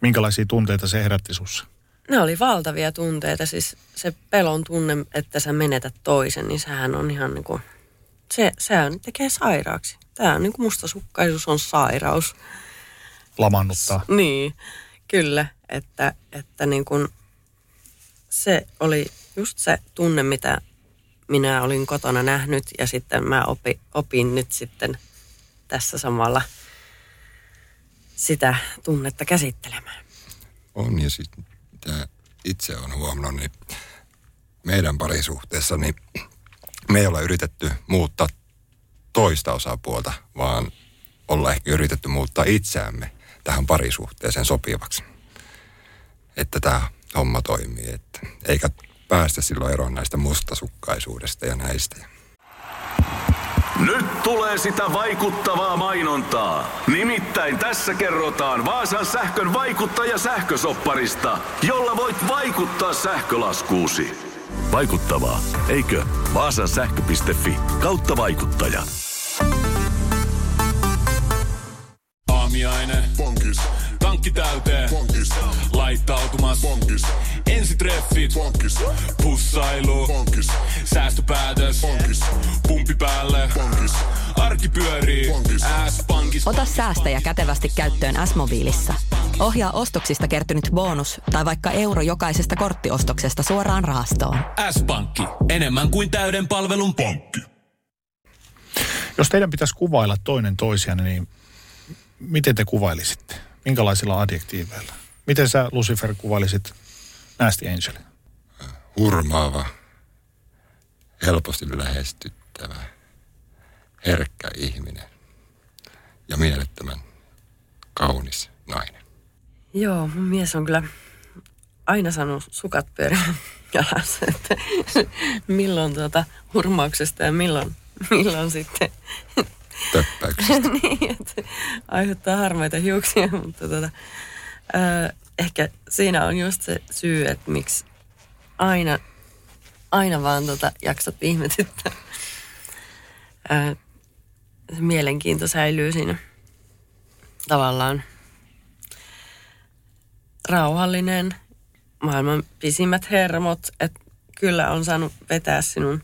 Minkälaisia tunteita se herätti sussa?
Ne oli valtavia tunteita, siis se pelon tunne, että sä menetät toisen, niin sehän on ihan niin kuin, se, sehän tekee sairaaksi. Tämä on niin kuin mustasukkaisuus on sairaus.
Lamannuttaa.
Niin, kyllä, että, että niin kuin se oli just se tunne, mitä minä olin kotona nähnyt ja sitten mä opi, opin nyt sitten tässä samalla sitä tunnetta käsittelemään.
On ja sitten itse on huomannut, niin meidän parisuhteessa niin me ei olla yritetty muuttaa toista osapuolta, vaan olla ehkä yritetty muuttaa itseämme tähän parisuhteeseen sopivaksi. Että tämä homma toimii, että eikä päästä silloin eroon näistä mustasukkaisuudesta ja näistä.
Nyt tulee sitä vaikuttavaa mainontaa. Nimittäin tässä kerrotaan Vaasan sähkön vaikuttaja sähkösopparista, jolla voit vaikuttaa sähkölaskuusi. Vaikuttavaa, eikö? Vaasan sähkö.fi kautta vaikuttaja.
Aamiaine.
Bonkis.
Tankki täyteen.
Bonkis.
Laittautumas.
Bonkis.
Ensitreffit.
Bonkis.
Pussailu.
Bonkis.
Säästöpäätös.
Bonkis.
Pumpi päälle.
Bonkis.
Arki pyörii.
Bonkis.
S-pankis.
Ota säästäjä kätevästi käyttöön S-mobiilissa. Ohjaa ostoksista kertynyt bonus tai vaikka euro jokaisesta korttiostoksesta suoraan rahastoon.
S-pankki. Enemmän kuin täyden palvelun pankki.
Jos teidän pitäisi kuvailla toinen toisianne, niin miten te kuvailisitte? Minkälaisilla adjektiiveilla? Miten sä, Lucifer, kuvailisit Nasty Angelin?
Hurmaava, helposti lähestyttävä, herkkä ihminen ja mielettömän kaunis nainen.
Joo, mun mies on kyllä aina sanonut sukat pyörään jalassa, että milloin tuota hurmauksesta ja milloin, milloin sitten
Töppäyksistä.
niin, että aiheuttaa harmaita hiuksia, mutta tota, ö, ehkä siinä on just se syy, että miksi aina, aina vaan tota jaksat ihmetyttää. Se mielenkiinto säilyy siinä tavallaan rauhallinen, maailman pisimmät hermot, että kyllä on saanut vetää sinun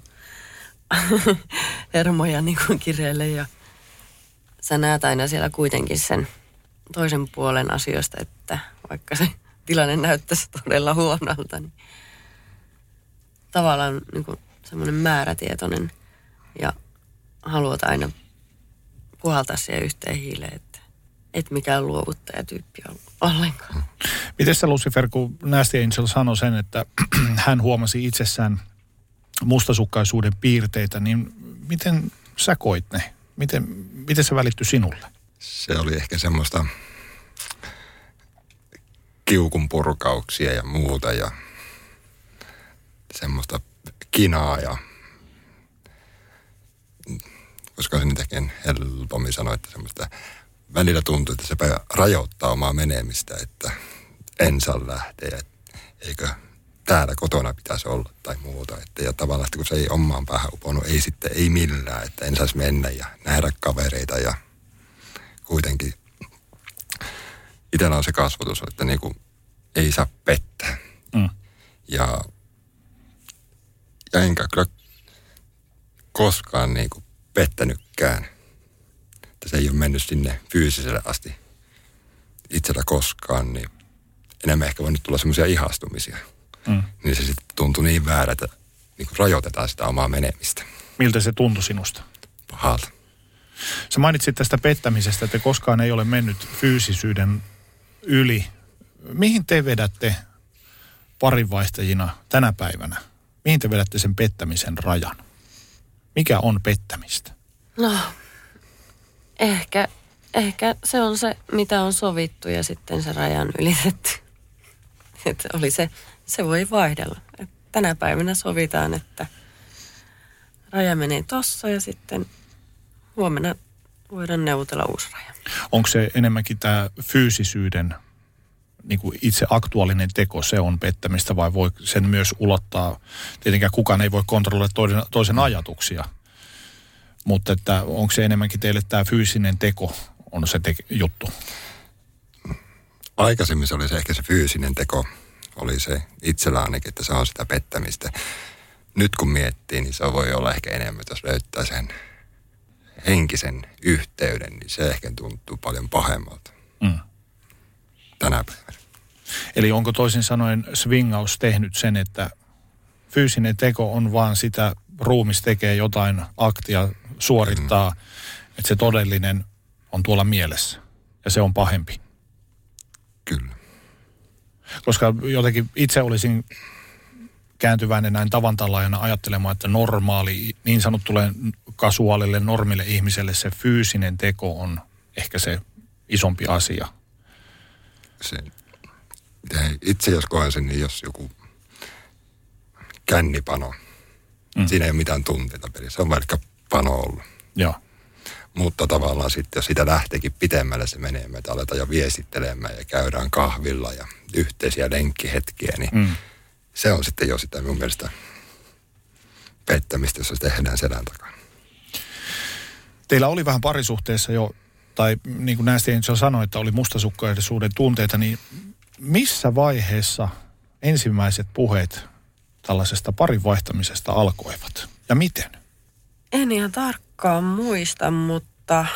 hermoja niin kuin kireelle ja sä näet aina siellä kuitenkin sen toisen puolen asioista, että vaikka se tilanne näyttäisi todella huonolta, niin tavallaan niin kuin semmoinen määrätietoinen ja haluat aina puhaltaa siihen yhteen hiileen, että et mikään luovuttajatyyppi ollut ollenkaan.
Miten sä, Lucifer, kun Nasty Angel sanoi sen, että hän huomasi itsessään mustasukkaisuuden piirteitä, niin miten sä koit ne? Miten, miten se välittyi sinulle?
Se oli ehkä semmoista kiukun purkauksia ja muuta ja semmoista kinaa ja koska se ehkä helpommin sanoa, että semmoista välillä tuntuu, että se rajoittaa omaa menemistä, että en saa lähteä, eikö täällä kotona pitäisi olla tai muuta. Että, ja tavallaan, että kun se ei omaan päähän uponut, ei sitten, ei millään, että en saisi mennä ja nähdä kavereita ja kuitenkin itsellä on se kasvatus, että niin kuin ei saa pettää.
Mm.
Ja, ja enkä kyllä koskaan niin kuin pettänytkään. Että se ei ole mennyt sinne fyysiselle asti itsellä koskaan, niin enemmän ehkä voi nyt tulla semmoisia ihastumisia. Mm. Niin se sitten tuntui niin väärä, että niin kuin rajoitetaan sitä omaa menemistä.
Miltä se tuntui sinusta?
Pahalta.
Sä mainitsit tästä pettämisestä, että koskaan ei ole mennyt fyysisyyden yli. Mihin te vedätte parinvaihtajina tänä päivänä? Mihin te vedätte sen pettämisen rajan? Mikä on pettämistä?
No, ehkä, ehkä se on se, mitä on sovittu ja sitten se rajan ylitetty. Että oli se, se voi vaihdella. Et tänä päivänä sovitaan, että raja menee tossa ja sitten huomenna voidaan neuvotella uusi raja.
Onko se enemmänkin tämä fyysisyyden niin kuin itse aktuaalinen teko, se on pettämistä vai voi sen myös ulottaa, tietenkään kukaan ei voi kontrolloida toisen, toisen ajatuksia, mutta että onko se enemmänkin teille tämä fyysinen teko on se te- juttu?
Aikaisemmin se oli se ehkä se fyysinen teko, oli se itsellä ainakin, että se on sitä pettämistä. Nyt kun miettii, niin se voi olla ehkä enemmän, jos löytää sen henkisen yhteyden, niin se ehkä tuntuu paljon pahemmalta
Mm.
tänä päivänä.
Eli onko toisin sanoen swingaus tehnyt sen, että fyysinen teko on vaan sitä, ruumis tekee jotain aktia, suorittaa, mm. että se todellinen on tuolla mielessä ja se on pahempi.
Kyllä.
Koska jotenkin itse olisin kääntyväinen näin tavantalaajana ajattelemaan, että normaali, niin sanottulle kasuaalille, normille ihmiselle se fyysinen teko on ehkä se isompi asia.
Se, itse jos koen sen, niin jos joku kännipano, mm. siinä ei ole mitään tunteita pelissä. Se on vaikka pano ollut.
Joo.
Mutta tavallaan sitten, jos sitä lähteekin pitemmälle se menee, me aletaan jo viestittelemään ja käydään kahvilla ja yhteisiä lenkkihetkiä, niin mm. se on sitten jo sitä mun mielestä pettämistä, jos se tehdään selän takana.
Teillä oli vähän parisuhteessa jo, tai niin kuin näistä jo sanoi, että oli mustasukkaisuuden tunteita, niin missä vaiheessa ensimmäiset puheet tällaisesta parin vaihtamisesta alkoivat? Ja miten?
En ihan tarkkaan muista, mutta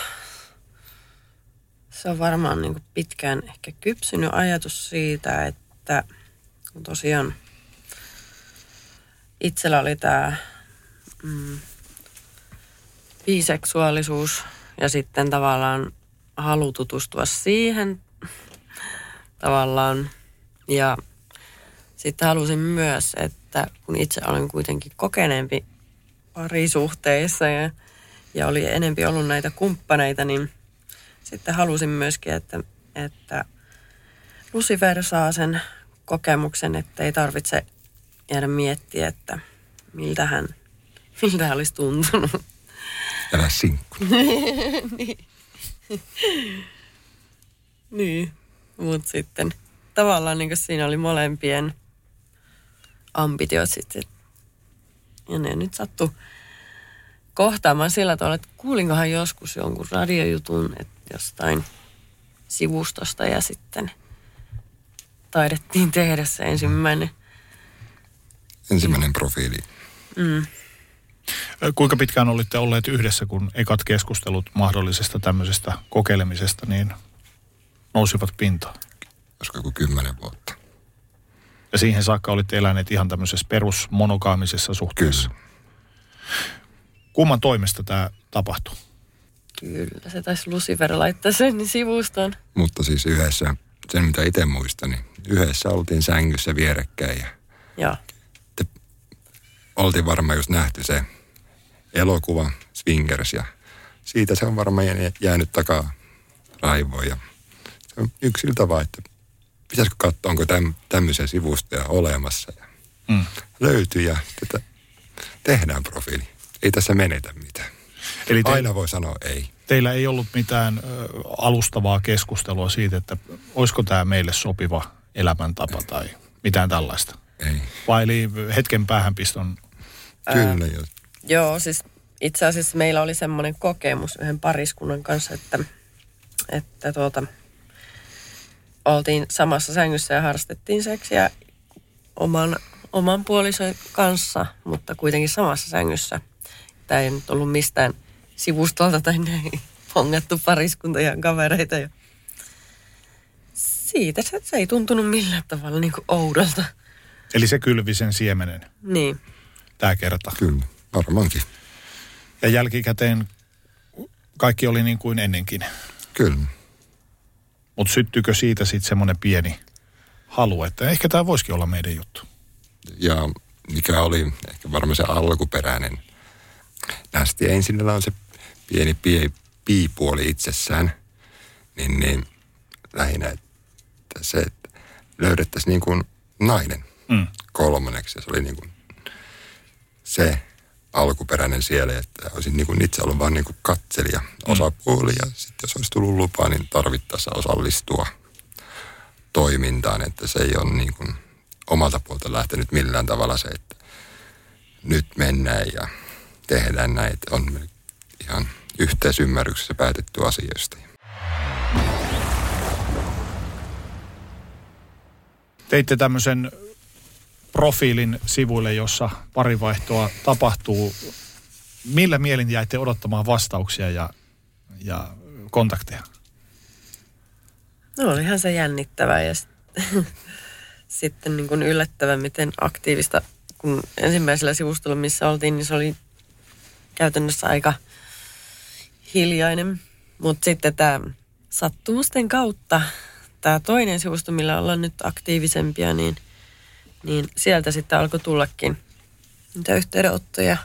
se on varmaan niin pitkään ehkä kypsynyt ajatus siitä, että tosiaan itsellä oli tämä mm, biseksuaalisuus ja sitten tavallaan halu tutustua siihen tavallaan. Ja sitten halusin myös, että kun itse olen kuitenkin kokeneempi parisuhteissa ja, ja oli enempi ollut näitä kumppaneita, niin sitten halusin myöskin, että, että Lucifer saa sen kokemuksen, että ei tarvitse jäädä miettiä, että miltä hän, miltä hän olisi tuntunut.
Älä sinkku.
niin. niin. Mutta sitten tavallaan niin siinä oli molempien ambitiot sitten. Ja ne nyt sattu kohtaamaan sillä tavalla, että kuulinkohan joskus jonkun radiojutun että jostain sivustosta ja sitten taidettiin tehdä se ensimmäinen.
Ensimmäinen profiili.
Mm.
Kuinka pitkään olitte olleet yhdessä, kun ekat keskustelut mahdollisesta tämmöisestä kokeilemisesta, niin nousivat pintaan?
Olisiko joku kymmenen vuotta.
Ja siihen saakka olitte eläneet ihan tämmöisessä perusmonokaamisessa suhteessa?
Kyllä.
Kumman toimesta tämä tapahtui?
Kyllä, se taisi Lucifer laittaa sen sivuston.
Mutta siis yhdessä, sen mitä itse muistan, niin yhdessä oltiin sängyssä vierekkäin ja
Joo.
oltiin varmaan just nähty se elokuva Swingers ja siitä se on varmaan jäänyt takaa raivoon ja se on yksiltä vaan, että pitäisikö katsoa, onko täm, tämmöisiä sivustoja olemassa ja mm. löytyy ja tätä tehdään profiili. Ei tässä menetä mitään. Eli te, Aina voi sanoa ei.
Teillä ei ollut mitään ö, alustavaa keskustelua siitä, että olisiko tämä meille sopiva elämäntapa ei. tai mitään tällaista?
Ei.
Vai eli hetken päähänpiston?
Kyllä. Ää,
joo, siis itse asiassa meillä oli semmoinen kokemus yhden pariskunnan kanssa, että, että tuota, oltiin samassa sängyssä ja harrastettiin seksiä oman, oman puolison kanssa, mutta kuitenkin samassa sängyssä. Tämä ei nyt ollut mistään sivustolta tai näin hongattu pariskunta ja kavereita. Ja siitä se, se ei tuntunut millään tavalla niin kuin oudolta.
Eli se kylvisen siemenen.
Niin.
Tämä kerta.
Kyllä, varmaankin.
Ja jälkikäteen kaikki oli niin kuin ennenkin.
Kyllä.
Mutta syttyykö siitä sitten semmoinen pieni halu, että ehkä tämä voisikin olla meidän juttu?
Ja mikä oli ehkä varmaan se alkuperäinen nästi. Ensin on se pieni pie, piipuoli itsessään, niin, niin lähinnä, että se, että löydettäisiin niin kuin nainen mm. kolmanneksi. Se oli niin kuin se alkuperäinen siellä, että olisin niin kuin itse ollut vain niin kuin katselija, mm. osapuoli ja sitten jos olisi tullut lupa, niin tarvittaessa osallistua toimintaan, että se ei ole niin kuin omalta puolta lähtenyt millään tavalla se, että nyt mennään ja tehdään näitä. On ihan yhteisymmärryksessä päätetty asioista.
Teitte tämmöisen profiilin sivuille, jossa parivaihtoa tapahtuu. Millä mielin jäitte odottamaan vastauksia ja, ja kontakteja?
No olihan se jännittävää ja sitten niin kuin yllättävä, miten aktiivista, kun ensimmäisellä sivustolla, missä oltiin, niin se oli käytännössä aika hiljainen. Mutta sitten tämä sattumusten kautta tämä toinen sivusto, millä ollaan nyt aktiivisempia, niin, niin sieltä sitten alkoi tullakin niitä yhteydenottoja.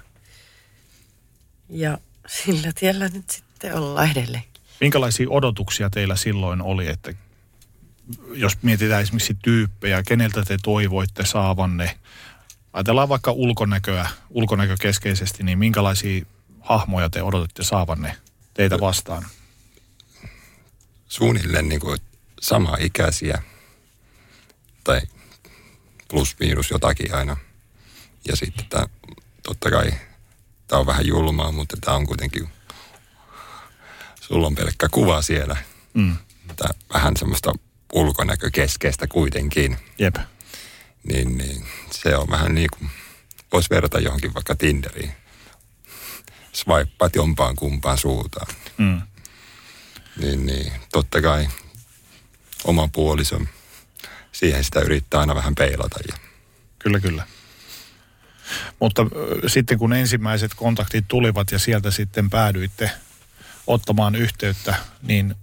Ja sillä tiellä nyt sitten ollaan edelleenkin.
Minkälaisia odotuksia teillä silloin oli, että jos mietitään esimerkiksi tyyppejä, keneltä te toivoitte saavanne, ajatellaan vaikka ulkonäköä, ulkonäkökeskeisesti, niin minkälaisia hahmoja te odotitte saavanne teitä vastaan?
Suunnilleen niin kuin sama ikäisiä tai plus miinus jotakin aina. Ja sitten tämä, totta kai tämä on vähän julmaa, mutta tämä on kuitenkin, sulla on pelkkä kuva siellä. Mm. Tää vähän semmoista ulkonäkökeskeistä kuitenkin.
Jep.
Niin, niin se on vähän niin kuin, voisi verrata johonkin vaikka Tinderiin. Swipeat jompaan kumpaan suuntaan. Mm. Niin, niin, totta kai oma puoliso, siihen sitä yrittää aina vähän peilata. Ja.
Kyllä, kyllä. Mutta sitten kun ensimmäiset kontaktit tulivat ja sieltä sitten päädyitte ottamaan yhteyttä, niin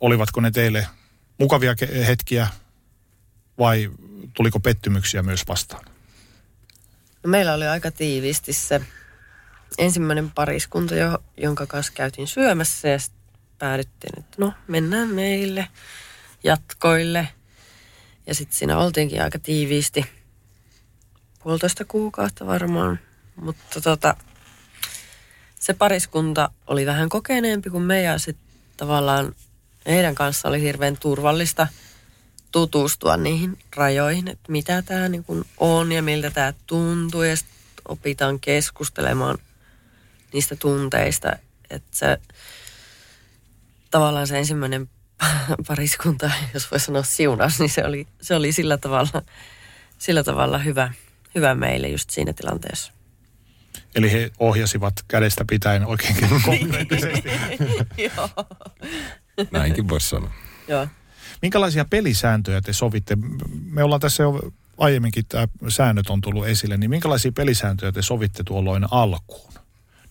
olivatko ne teille mukavia hetkiä vai tuliko pettymyksiä myös vastaan?
No meillä oli aika tiiviisti se ensimmäinen pariskunta, jonka kanssa käytiin syömässä ja päädyttiin, että no mennään meille jatkoille. Ja sitten siinä oltiinkin aika tiiviisti, puolitoista kuukautta varmaan, mutta tota, se pariskunta oli vähän kokeneempi kuin me ja sitten tavallaan heidän kanssa oli hirveän turvallista tutustua niihin rajoihin, että mitä tämä niin on ja miltä tämä tuntuu ja opitaan keskustelemaan niistä tunteista. Että se tavallaan se ensimmäinen pariskunta, jos voi sanoa siunas, niin se oli, se oli sillä, tavalla, sillä tavalla hyvä, hyvä meille just siinä tilanteessa.
Eli he ohjasivat kädestä pitäen oikein konkreettisesti.
Joo.
Näinkin voisi sanoa.
Joo.
Minkälaisia pelisääntöjä te sovitte? Me ollaan tässä jo aiemminkin tämä säännöt on tullut esille, niin minkälaisia pelisääntöjä te sovitte tuolloin alkuun?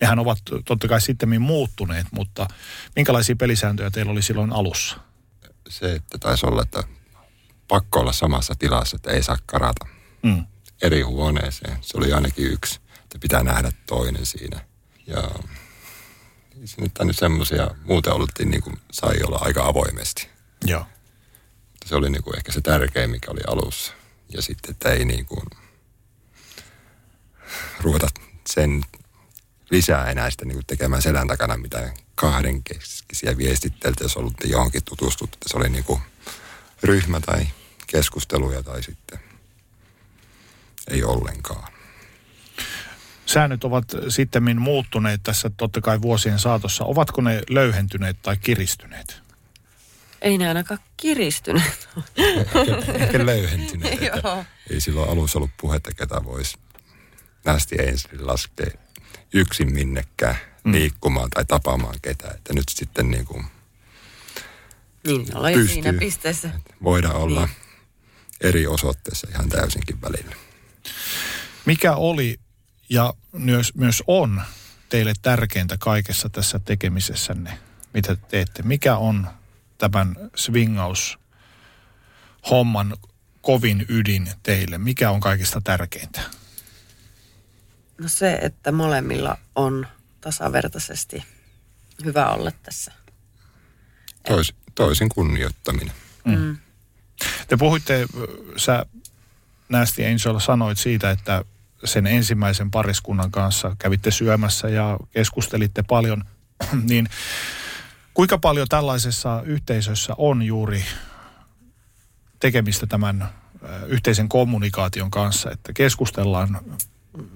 Nehän ovat totta kai sitten muuttuneet, mutta minkälaisia pelisääntöjä teillä oli silloin alussa?
Se, että taisi olla, että pakko olla samassa tilassa, että ei saa karata mm. eri huoneeseen. Se oli ainakin yksi, että pitää nähdä toinen siinä. Ja sinne tänne semmoisia, muuten oltiin niin kuin, sai olla aika avoimesti.
Joo.
Se oli niin kuin ehkä se tärkein, mikä oli alussa. Ja sitten, että ei niin kuin ruveta sen lisää enää sitä niin tekemään selän takana mitään kahdenkeskisiä viestitteltä, jos olette johonkin tutustuttu. Se oli niin kuin ryhmä tai keskusteluja tai sitten ei ollenkaan.
Säännöt ovat sitten muuttuneet tässä totta kai vuosien saatossa. Ovatko ne löyhentyneet tai kiristyneet?
Ei ne ainakaan kiristyneet.
ehkä, ehkä löyhentyneet. ei silloin alussa ollut puhetta, ketä voisi nästi ensin laskea yksin minnekään mm. liikkumaan tai tapaamaan ketään. Että nyt sitten niin kuin
niin, ollaan pystyy, siinä pisteessä.
Voidaan olla niin. eri osoitteessa ihan täysinkin välillä.
Mikä oli ja myös, myös on teille tärkeintä kaikessa tässä tekemisessänne, mitä te teette? Mikä on tämän swingaus homman kovin ydin teille? Mikä on kaikista tärkeintä?
No se, että molemmilla on tasavertaisesti hyvä olla tässä.
Tois, toisin kunnioittaminen. Mm. mm.
Te puhuitte, sä Nästi Angel sanoit siitä, että sen ensimmäisen pariskunnan kanssa kävitte syömässä ja keskustelitte paljon, niin kuinka paljon tällaisessa yhteisössä on juuri tekemistä tämän yhteisen kommunikaation kanssa, että keskustellaan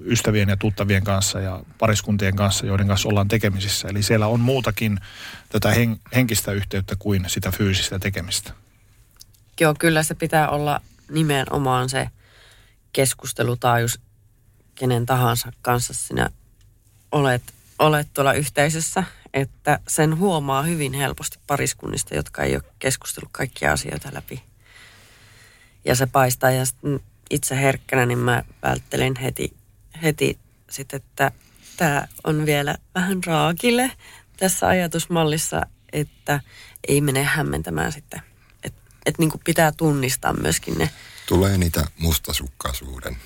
ystävien ja tuttavien kanssa ja pariskuntien kanssa, joiden kanssa ollaan tekemisissä. Eli siellä on muutakin tätä hen, henkistä yhteyttä kuin sitä fyysistä tekemistä.
Joo, kyllä se pitää olla nimenomaan se keskustelutaajuus kenen tahansa kanssa sinä olet, olet tuolla yhteisössä, että sen huomaa hyvin helposti pariskunnista, jotka ei ole keskustellut kaikkia asioita läpi. Ja se paistaa ja itse herkkänä, niin mä välttelen heti heti sitten, että tämä on vielä vähän raakille tässä ajatusmallissa, että ei mene hämmentämään sitten. Et että niin kuin pitää tunnistaa myöskin ne.
Tulee niitä mustasukkaisuuden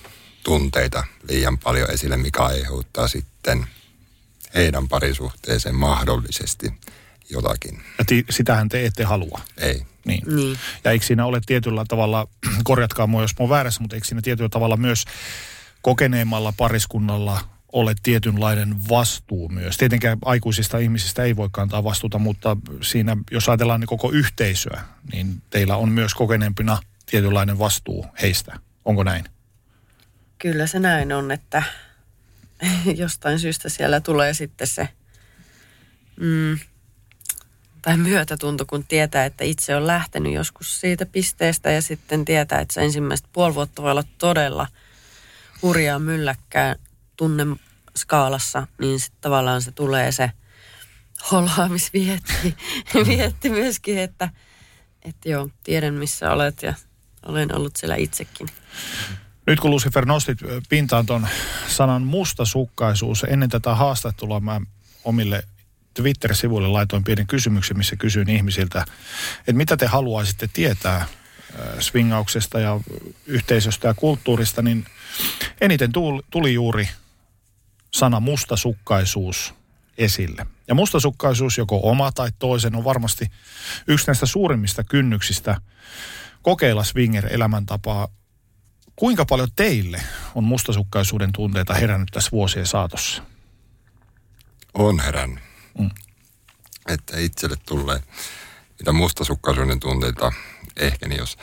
tunteita liian paljon esille, mikä aiheuttaa sitten heidän parisuhteeseen mahdollisesti jotakin.
Ja ti- sitähän te ette halua.
Ei.
Niin.
Niin.
Ja eikö siinä ole tietyllä tavalla, korjatkaa mua jos mä oon väärässä, mutta eikö siinä tietyllä tavalla myös kokeneemmalla pariskunnalla ole tietynlainen vastuu myös. Tietenkään aikuisista ihmisistä ei voi kantaa vastuuta, mutta siinä, jos ajatellaan niin koko yhteisöä, niin teillä on myös kokeneempina tietynlainen vastuu heistä. Onko näin?
Kyllä se näin on, että jostain syystä siellä tulee sitten se mm, tai myötätunto, kun tietää, että itse on lähtenyt joskus siitä pisteestä ja sitten tietää, että se ensimmäiset puoli vuotta voi olla todella hurjaa mylläkkää tunneskaalassa, niin sitten tavallaan se tulee se holhaamisvietti vietti myöskin, että, että joo, tiedän missä olet ja olen ollut siellä itsekin.
Nyt kun Lucifer nostit pintaan ton sanan mustasukkaisuus, ennen tätä haastattelua mä omille Twitter-sivuille laitoin pienen kysymyksen, missä kysyin ihmisiltä, että mitä te haluaisitte tietää swingauksesta ja yhteisöstä ja kulttuurista, niin eniten tuli juuri sana mustasukkaisuus esille. Ja mustasukkaisuus, joko oma tai toisen, on varmasti yksi näistä suurimmista kynnyksistä kokeilla swinger-elämäntapaa Kuinka paljon teille on mustasukkaisuuden tunteita herännyt tässä vuosien saatossa?
On herännyt.
Mm.
Että itselle tulee niitä mustasukkaisuuden tunteita ehkä, niin jos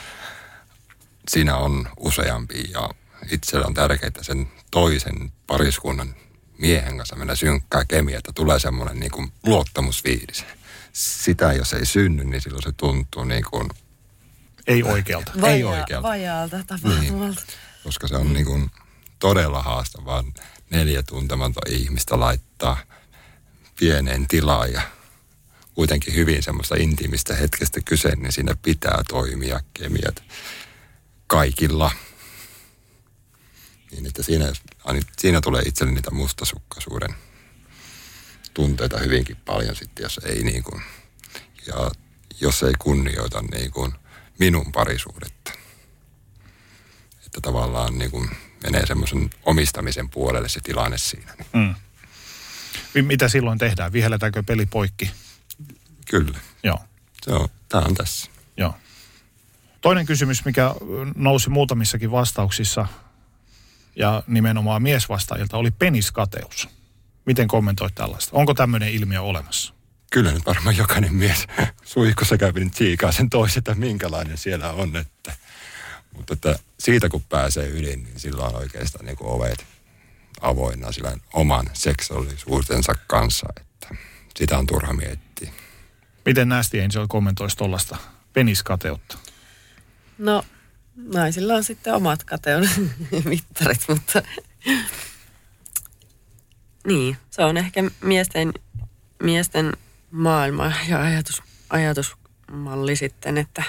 siinä on useampi ja itsellä on tärkeää sen toisen pariskunnan miehen kanssa mennä synkkää kemia, että tulee semmoinen niin kuin luottamusfiilis. Sitä jos ei synny, niin silloin se tuntuu niin kuin,
Ei oikealta.
ei oikealta.
Vajaalta tapahtumalta.
koska se on niin kuin todella haastavaa neljä tuntematon ihmistä laittaa pieneen tilaan ja kuitenkin hyvin semmoista intiimistä hetkestä kyse, niin siinä pitää toimia kemiat kaikilla. Niin, että siinä, siinä tulee itselle niitä mustasukkaisuuden tunteita hyvinkin paljon sitten, jos ei niin kuin, ja jos ei kunnioita niin kuin minun parisuudetta että tavallaan niin kuin menee semmoisen omistamisen puolelle se tilanne siinä.
Mm. Mi- Mitä silloin tehdään? Vihelletäänkö peli poikki?
Kyllä,
Joo,
se on, tämä on tässä.
joo. Toinen kysymys, mikä nousi muutamissakin vastauksissa ja nimenomaan miesvastaajilta, oli peniskateus. Miten kommentoit tällaista? Onko tämmöinen ilmiö olemassa?
Kyllä nyt varmaan jokainen mies suihkussa käy nyt tsiikaa sen toisen, että minkälainen siellä on. Että, mutta että siitä kun pääsee yli, niin silloin on oikeastaan niin ovet avoinna sillä oman seksuaalisuutensa kanssa. Että sitä on turha miettiä.
Miten Nasty Angel kommentoisi tuollaista peniskateutta?
No, naisilla on sitten omat kateuden mittarit, mutta niin, se on ehkä miesten, miesten maailma ja ajatus, ajatusmalli sitten, että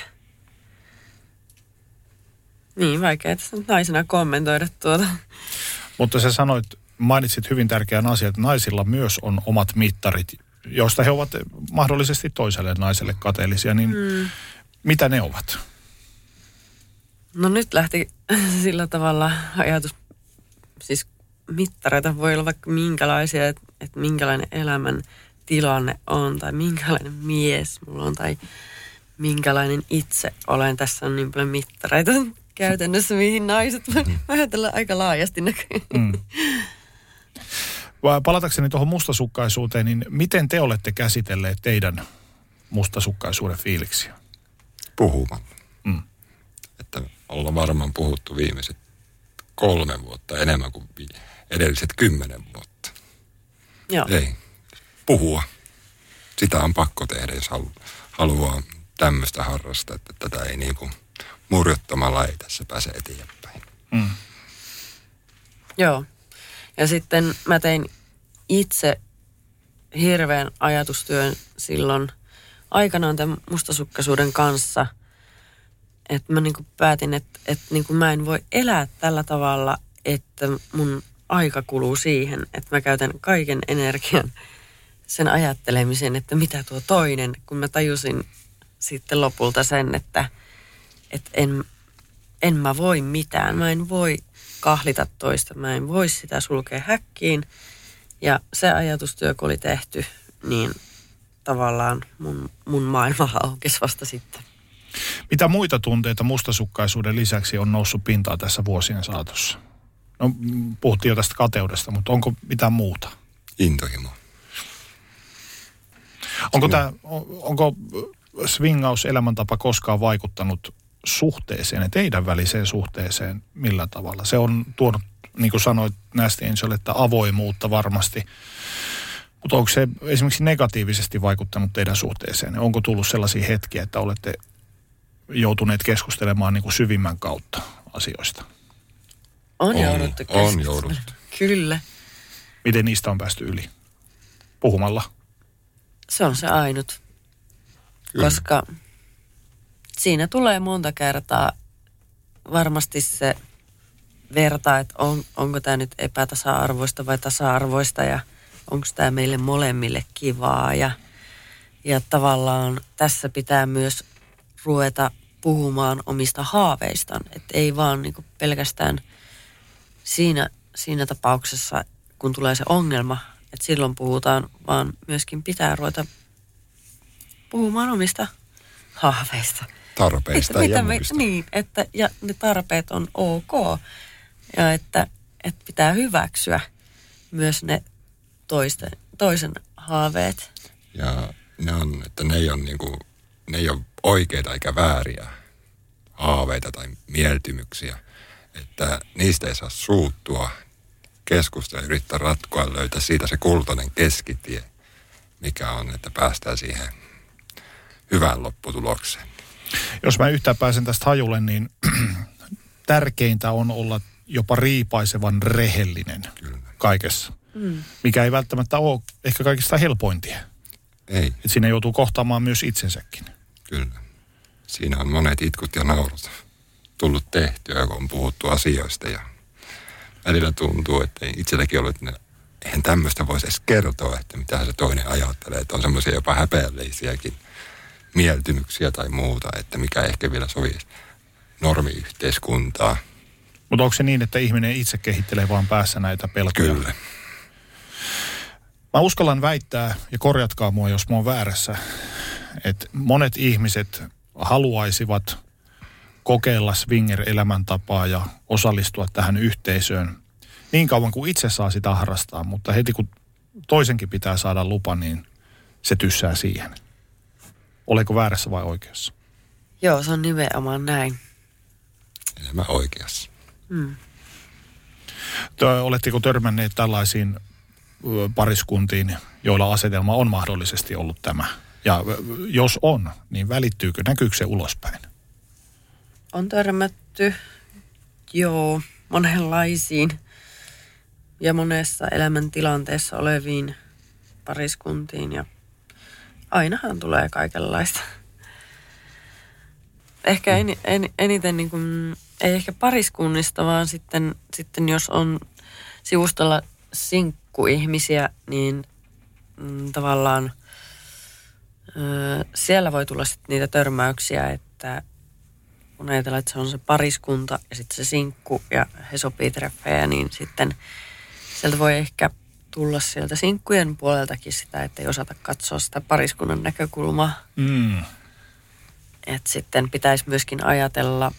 niin, vaikea tässä nyt naisena kommentoida tuota.
Mutta sä sanoit, mainitsit hyvin tärkeän asian, että naisilla myös on omat mittarit, joista he ovat mahdollisesti toiselle naiselle kateellisia, niin mm. mitä ne ovat?
No nyt lähti sillä tavalla ajatus, siis mittareita voi olla vaikka minkälaisia, että, että minkälainen elämän tilanne on tai minkälainen mies mulla on tai minkälainen itse olen. Tässä on niin paljon mittareita käytännössä, mihin naiset voi ajatella aika laajasti näköjään.
Mm. Vai Palatakseni tuohon mustasukkaisuuteen, niin miten te olette käsitelleet teidän mustasukkaisuuden fiiliksiä?
Puhumaan.
Mm.
Että ollaan varmaan puhuttu viimeiset kolme vuotta enemmän kuin edelliset kymmenen vuotta.
Joo.
Ei. Puhua. Sitä on pakko tehdä, jos halu, haluaa tämmöistä harrastaa, että tätä ei niin kuin murjottamalla ei tässä pääse eteenpäin.
Mm.
Joo. Ja sitten mä tein itse hirveän ajatustyön silloin aikanaan tämän mustasukkaisuuden kanssa. Että mä niinku päätin, että, että niinku mä en voi elää tällä tavalla, että mun aika kuluu siihen, että mä käytän kaiken energian sen ajattelemiseen, että mitä tuo toinen, kun mä tajusin sitten lopulta sen, että, että en, en mä voi mitään. Mä en voi kahlita toista, mä en voi sitä sulkea häkkiin. Ja se ajatustyö, kun oli tehty, niin tavallaan mun, mun maailma aukesi vasta sitten.
Mitä muita tunteita mustasukkaisuuden lisäksi on noussut pintaan tässä vuosien saatossa? No, puhuttiin jo tästä kateudesta, mutta onko mitään muuta?
Intohimo.
Onko, tämä, onko swingaus elämäntapa koskaan vaikuttanut suhteeseen ja teidän väliseen suhteeseen millä tavalla? Se on tuonut, niin kuin sanoit Nasty Angel, että avoimuutta varmasti. Mutta onko se esimerkiksi negatiivisesti vaikuttanut teidän suhteeseen? Onko tullut sellaisia hetkiä, että olette joutuneet keskustelemaan niin kuin syvimmän kautta asioista?
On,
On,
jouduttu
on jouduttu.
Kyllä.
Miten niistä on päästy yli? Puhumalla.
Se on se ainut.
Kyllä.
Koska siinä tulee monta kertaa varmasti se verta, että on, onko tämä nyt epätasa-arvoista vai tasa-arvoista ja onko tämä meille molemmille kivaa. Ja, ja tavallaan tässä pitää myös ruveta puhumaan omista haaveistaan. Että ei vaan niinku pelkästään siinä, siinä tapauksessa, kun tulee se ongelma, että silloin puhutaan, vaan myöskin pitää ruveta puhumaan omista haaveista.
Tarpeista ja
me,
muista.
niin, että ja ne tarpeet on ok. Ja että, että pitää hyväksyä myös ne toisten, toisen haaveet.
Ja ne, on, että ne ei ole, niinku, ne ei ole oikeita eikä vääriä haaveita tai mieltymyksiä. Että niistä ei saa suuttua, keskustella, yrittää ratkoa, löytää siitä se kultainen keskitie, mikä on, että päästään siihen hyvään lopputulokseen.
Jos mä yhtään pääsen tästä hajulle, niin tärkeintä on olla jopa riipaisevan rehellinen
Kyllä.
kaikessa. Mm. Mikä ei välttämättä ole ehkä kaikista helpointia.
Ei,
Et siinä joutuu kohtaamaan myös itsensäkin.
kyllä. Siinä on monet itkut ja naurut tullut tehtyä, kun on puhuttu asioista ja välillä tuntuu, että itselläkin ollut, että ne- eihän tämmöistä voisi edes kertoa, että mitä se toinen ajattelee, että on semmoisia jopa häpeällisiäkin mieltymyksiä tai muuta, että mikä ehkä vielä sovisi normiyhteiskuntaa.
Mutta onko se niin, että ihminen itse kehittelee vaan päässä näitä pelkoja?
Kyllä.
Mä uskallan väittää, ja korjatkaa mua, jos mä oon väärässä, että monet ihmiset haluaisivat kokeilla swinger-elämäntapaa ja osallistua tähän yhteisöön niin kauan kuin itse saa sitä harrastaa, mutta heti kun toisenkin pitää saada lupa, niin se tyssää siihen. Oleko väärässä vai oikeassa?
Joo, se on nimenomaan näin.
Enemmän oikeassa.
Tö, oletteko törmänneet tällaisiin pariskuntiin, joilla asetelma on mahdollisesti ollut tämä? Ja jos on, niin välittyykö, näkyykö se ulospäin?
On törmätty, joo, monenlaisiin ja monessa elämäntilanteessa oleviin pariskuntiin ja ainahan tulee kaikenlaista. Ehkä en, en, eniten niin kuin, ei ehkä pariskunnista, vaan sitten, sitten jos on sivustolla sinkkuihmisiä, niin mm, tavallaan ö, siellä voi tulla sitten niitä törmäyksiä, että kun ajatellaan, että se on se pariskunta ja sitten se sinkku ja he sopii treffejä, niin sitten sieltä voi ehkä tulla sieltä sinkkujen puoleltakin sitä, että ei osata katsoa sitä pariskunnan näkökulmaa.
Mm.
Että sitten pitäisi myöskin ajatella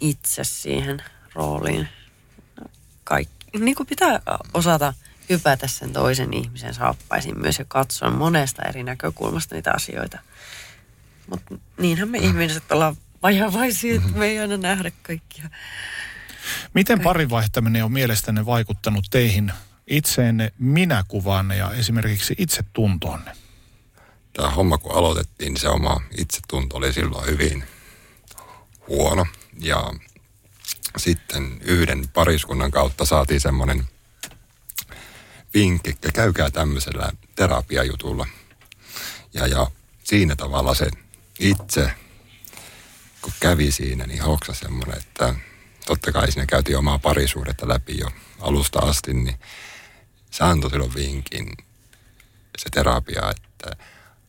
itse siihen rooliin. Kaikki. Niin kuin pitää osata hypätä sen toisen ihmisen saappaisiin myös ja katsoa monesta eri näkökulmasta niitä asioita. Mutta niinhän me ihmiset ollaan vajavaisia, että me ei aina nähdä kaikkia.
Miten parin vaihtaminen on mielestänne vaikuttanut teihin itseenne, minäkuvaanne ja esimerkiksi itsetuntoonne?
Tämä homma kun aloitettiin, niin se oma itsetunto oli silloin hyvin huono. Ja sitten yhden pariskunnan kautta saatiin semmoinen vinkki, että käykää tämmöisellä terapiajutulla. Ja, ja siinä tavalla se itse, kun kävi siinä, niin hoksa semmoinen, että totta kai siinä käytiin omaa parisuudetta läpi jo alusta asti, niin se antoi silloin vinkin se terapia, että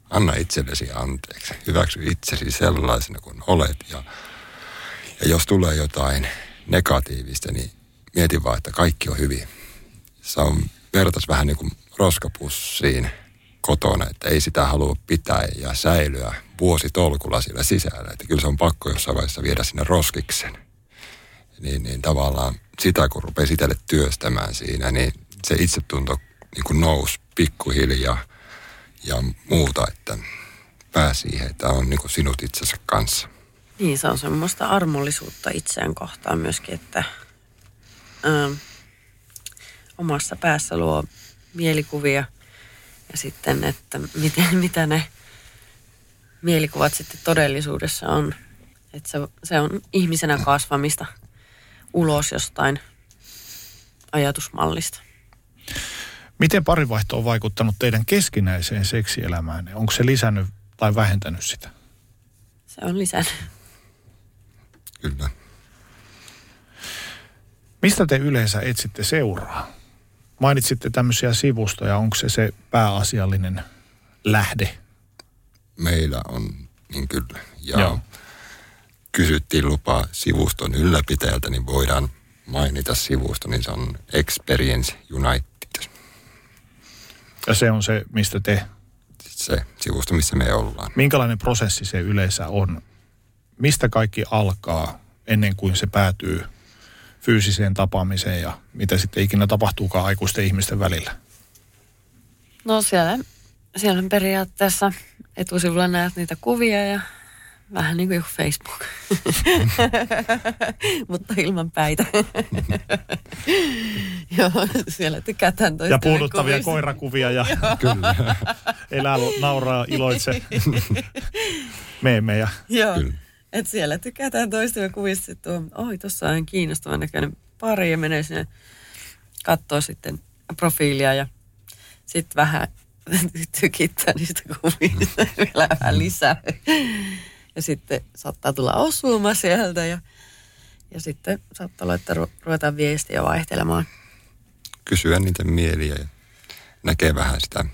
anna itsellesi anteeksi. Hyväksy itsesi sellaisena kuin olet ja Ja jos tulee jotain negatiivista, niin mietin vaan, että kaikki on hyvin. Se on vertais vähän niin kuin roskapussiin kotona, että ei sitä halua pitää ja säilyä vuositolkulla sillä sisällä. Että kyllä se on pakko jossain vaiheessa viedä sinne roskiksen. Niin, niin tavallaan sitä, kun rupeaa itselle työstämään siinä, niin se itsetunto niin kuin nousi pikkuhiljaa ja muuta, että pääsi siihen, että on niin kuin sinut itsensä kanssa.
Niin, se on semmoista armollisuutta itseään kohtaan myöskin, että ö, omassa päässä luo mielikuvia ja sitten, että miten, mitä ne mielikuvat sitten todellisuudessa on. Että se, se on ihmisenä kasvamista ulos jostain ajatusmallista.
Miten parivaihto on vaikuttanut teidän keskinäiseen seksielämään? Onko se lisännyt tai vähentänyt sitä?
Se on lisännyt.
Kyllä.
Mistä te yleensä etsitte seuraa? Mainitsitte tämmöisiä sivustoja. Onko se se pääasiallinen lähde?
Meillä on, niin kyllä. Ja
Joo.
kysyttiin lupaa sivuston ylläpitäjältä, niin voidaan mainita sivusto, niin se on Experience United.
Ja se on se, mistä te...
Se sivusto, missä me ollaan.
Minkälainen prosessi se yleensä on? Mistä kaikki alkaa ennen kuin se päätyy fyysiseen tapaamiseen ja mitä sitten ikinä tapahtuukaan aikuisten ihmisten välillä?
No siellä, siellä periaatteessa etusivulla näet niitä kuvia ja vähän niin kuin joku Facebook. Mutta ilman päitä. Joo, siellä tykätään
Ja
toisten
puuduttavia
kuvista.
koirakuvia ja
Kyllä.
elää, nauraa, iloitse meemejä.
Joo, että siellä tykätään toistemme kuvista, tuo, oi tuossa on kiinnostavan näköinen pari ja menee sinne katsoo sitten profiilia ja sitten vähän tykittää niistä kuvista vielä vähän lisää. Ja sitten saattaa tulla osuma sieltä ja, ja sitten saattaa olla, että ru- ruvetaan viestiä vaihtelemaan.
Kysyä niiden mieliä ja näkee vähän sitä,